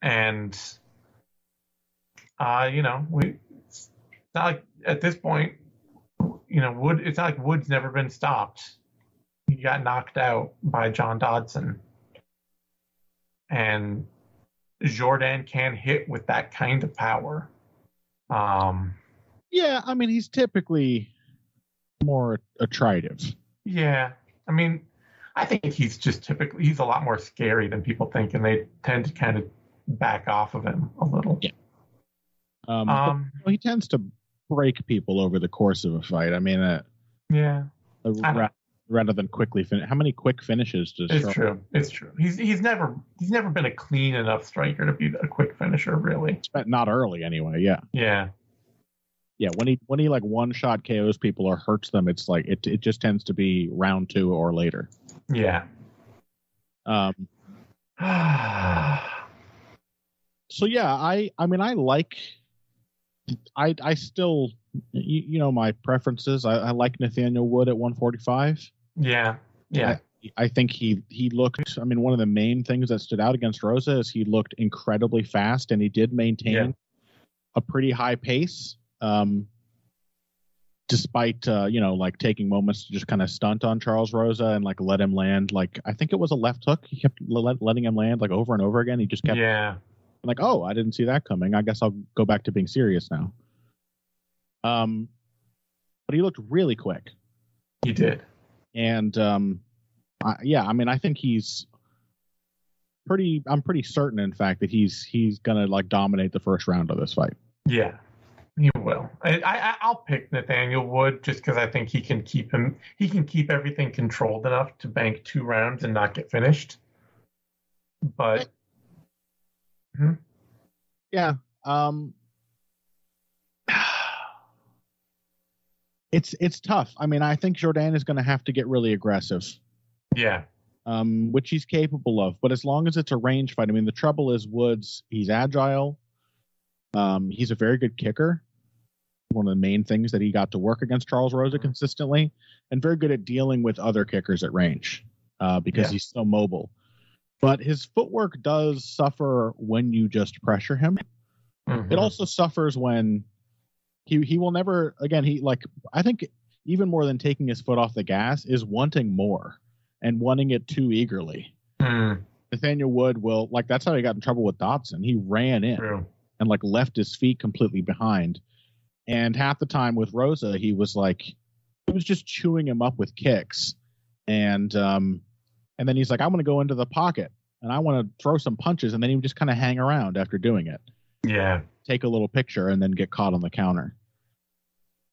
[SPEAKER 2] And uh, you know, we it's not like at this point, you know, Wood it's not like Wood's never been stopped. He got knocked out by John Dodson. And Jourdain can hit with that kind of power. Um
[SPEAKER 3] Yeah, I mean he's typically more attritive.
[SPEAKER 2] Yeah, I mean, I think he's just typically he's a lot more scary than people think, and they tend to kind of back off of him a little.
[SPEAKER 3] Yeah. Um,
[SPEAKER 2] Um,
[SPEAKER 3] he tends to break people over the course of a fight. I mean, uh,
[SPEAKER 2] yeah,
[SPEAKER 3] uh,
[SPEAKER 2] I
[SPEAKER 3] rather than quickly finish. How many quick finishes does
[SPEAKER 2] It's
[SPEAKER 3] Charles?
[SPEAKER 2] true. It's true. He's he's never he's never been a clean enough striker to be a quick finisher, really.
[SPEAKER 3] Not early anyway. Yeah,
[SPEAKER 2] Yeah.
[SPEAKER 3] yeah. When he when he like one shot KOs people or hurts them, it's like it it just tends to be round two or later.
[SPEAKER 2] Yeah.
[SPEAKER 3] Um, so yeah, I I mean I like I I still you, you know my preferences. I, I like Nathaniel Wood at 145.
[SPEAKER 2] yeah. Yeah.
[SPEAKER 3] I think he he looked. I mean, one of the main things that stood out against Rosa is he looked incredibly fast, and he did maintain
[SPEAKER 2] Yeah.
[SPEAKER 3] a pretty high pace, um, despite uh, you know like taking moments to just kind of stunt on Charles Rosa and like let him land. Like I think it was a left hook. He kept letting him land like over and over again. He just kept
[SPEAKER 2] Yeah.
[SPEAKER 3] Like, oh, I didn't see that coming. I guess I'll go back to being serious now. Um, but he looked really quick
[SPEAKER 2] He did.
[SPEAKER 3] and um, I, yeah, I mean, I think he's pretty. I'm pretty certain, in fact, that he's he's gonna like dominate the first round of this fight.
[SPEAKER 2] Yeah. He will. I, I I'll pick Nathaniel Wood just because I think he can keep him. He can keep everything controlled enough to bank two rounds and not get finished. But
[SPEAKER 3] Yeah. Um, it's it's tough. I mean, I think Jourdain is going to have to get really aggressive.
[SPEAKER 2] yeah,
[SPEAKER 3] um, which he's capable of. But as long as it's a range fight, I mean, the trouble is Woods. He's agile. Um, he's a very good kicker. One of the main things that he got to work against Charles Rosa
[SPEAKER 2] Mhm.
[SPEAKER 3] consistently, and very good at dealing with other kickers at range uh, because
[SPEAKER 2] Yeah.
[SPEAKER 3] he's so mobile. But his footwork does suffer when you just pressure him.
[SPEAKER 2] Mhm.
[SPEAKER 3] It also suffers when he he will never again he like I think even more than taking his foot off the gas is wanting more and wanting it too eagerly.
[SPEAKER 2] Mm,
[SPEAKER 3] Nathaniel Wood will like that's how he got in trouble with Dodson. He ran in
[SPEAKER 2] true.
[SPEAKER 3] and like left his feet completely behind. And half the time with Rosa, he was like he was just chewing him up with kicks. And um and then he's like, I want to go into the pocket and I want to throw some punches, and then he would just kind of hang around after doing it
[SPEAKER 2] Yeah,
[SPEAKER 3] take a little picture and then get caught on the counter.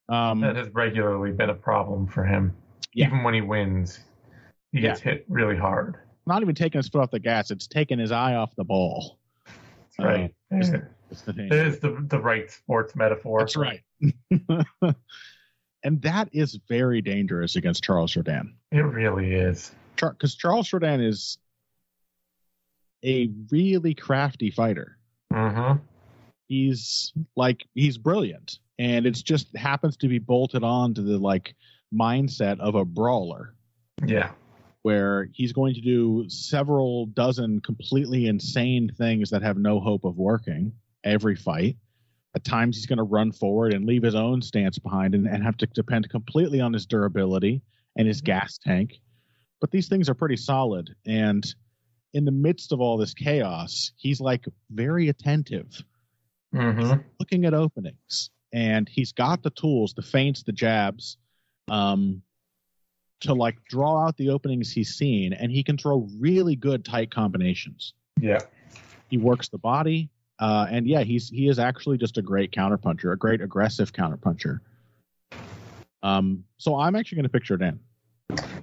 [SPEAKER 3] Um,
[SPEAKER 2] that has regularly been a problem for him.
[SPEAKER 3] Yeah.
[SPEAKER 2] Even when he wins, he gets hit really hard.
[SPEAKER 3] not even taking his foot off the gas; it's taking his eye off the ball.
[SPEAKER 2] That's right.
[SPEAKER 3] Uh, is-
[SPEAKER 2] Yeah.
[SPEAKER 3] That's the thing.
[SPEAKER 2] There's the the right sports metaphor.
[SPEAKER 3] That's right. and that is very dangerous against Charles Jourdain,
[SPEAKER 2] It really is.
[SPEAKER 3] Because Charles Jourdain is a really crafty fighter.
[SPEAKER 2] Mm-hmm.
[SPEAKER 3] He's like he's brilliant, and it's just happens to be bolted on to the like mindset of a brawler.
[SPEAKER 2] Yeah.
[SPEAKER 3] where he's going to do several dozen completely insane things that have no hope of working every fight. At times, he's going to run forward and leave his own stance behind and, and have to depend completely on his durability and his gas tank. But these things are pretty solid. And in the midst of all this chaos, he's like very attentive
[SPEAKER 2] Mm-hmm.
[SPEAKER 3] looking at openings and he's got the tools the feints the jabs um to like draw out the openings he's seen and he can throw really good tight combinations
[SPEAKER 2] Yeah.
[SPEAKER 3] he works the body uh and yeah he's he is actually just a great counterpuncher a great aggressive counterpuncher um so i'm actually going to pick Jourdain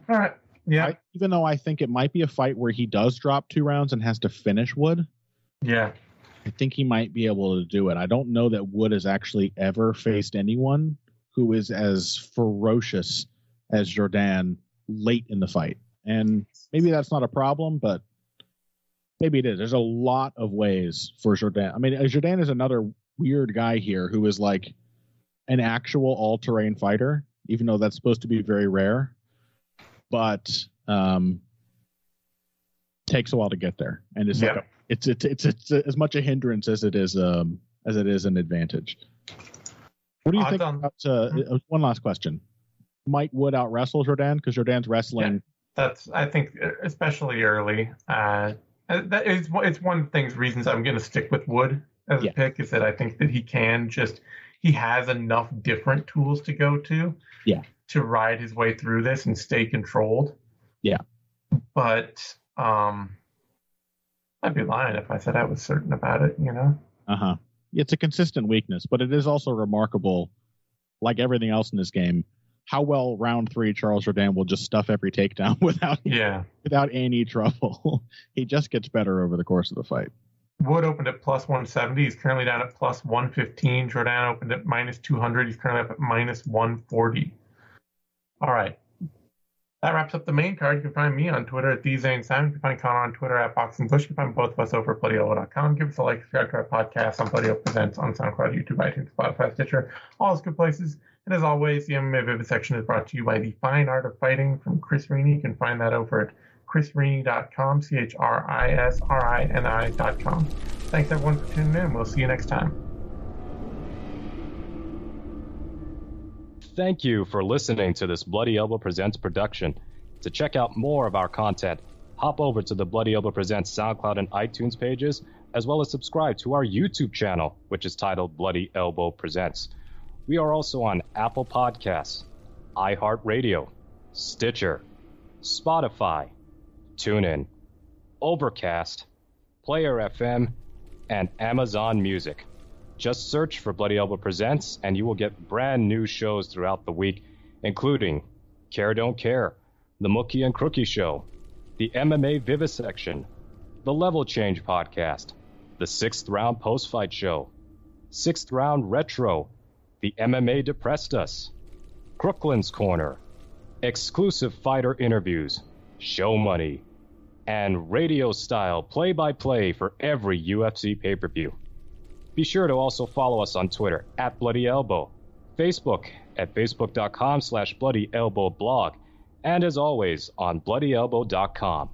[SPEAKER 2] All right. Yeah.
[SPEAKER 3] I, even though i think it might be a fight where he does drop two rounds and has to finish wood
[SPEAKER 2] Yeah.
[SPEAKER 3] I think he might be able to do it. I don't know that Wood has actually ever faced anyone who is as ferocious as Jourdain late in the fight. And maybe that's not a problem, but maybe it is. There's a lot of ways for Jourdain. I mean, uh, Jourdain is another weird guy here who is like an actual all terrain fighter, even though that's supposed to be very rare. But um takes a while to get there. And it's like a it's it's it's it's as much a hindrance as it is um as it is an advantage. What do you
[SPEAKER 2] Odds
[SPEAKER 3] think about uh, uh, one last question? Might Wood out wrestle Jourdain because Jourdain's wrestling?
[SPEAKER 2] That's I think especially early. Uh, that is it's one of the things reasons I'm going to stick with Wood as
[SPEAKER 3] Yeah.
[SPEAKER 2] a pick is that I think that he can just he has enough different tools to go to.
[SPEAKER 3] Yeah.
[SPEAKER 2] To ride his way through this and stay controlled.
[SPEAKER 3] Yeah.
[SPEAKER 2] But um, I'd be lying if I said I was certain about it. You know.
[SPEAKER 3] Uh huh. It's a consistent weakness, but it is also remarkable. Like everything else in this game, how well round three Charles Jourdain will just stuff every takedown without
[SPEAKER 2] Yeah.
[SPEAKER 3] without any trouble. he just gets better over the course of the fight.
[SPEAKER 2] Wood opened at plus 170. He's currently down at plus 115. Jourdain opened at minus 200. He's currently up at minus 140. All right. That wraps up the main card. You can find me on Twitter at TheZaneSimon. You can find Connor on Twitter at Boxing Bush. You can find both of us over at BloodyElbow.com. Give us a like, subscribe to our podcast on Bloody Presents on SoundCloud, YouTube, iTunes, Spotify, Stitcher, all those good places. And as always, the MMA Vivisection is brought to you by The Fine Art of Fighting from Chris Rini. You can find that over at chrisrini.com, C H R I S R I N I.com. Thanks everyone for tuning in. We'll see you next time.
[SPEAKER 1] Thank you for listening to this Bloody Elbow Presents production. To check out more of our content, hop over to the Bloody Elbow Presents SoundCloud and iTunes pages, as well as subscribe to our YouTube channel, which is titled Bloody Elbow Presents. We are also on Apple Podcasts, iHeartRadio, Stitcher, Spotify, TuneIn, Overcast, Player FM, and Amazon Music. Just search for Bloody Elbow Presents, and you will get brand new shows throughout the week, including Care Don't Care, The Mookie and Crookie Show, the MMA Vivisection, the Level Change Podcast, the Sixth Round Post Fight Show, Sixth Round Retro, the MMA Depressed Us, Crooklyn's Corner, exclusive fighter interviews, show money, and radio style play by play for every UFC pay per view. Be sure to also follow us on Twitter at Bloody Elbow, Facebook at facebook.com slash Bloody Elbow blog, and as always on bloodyelbow.com.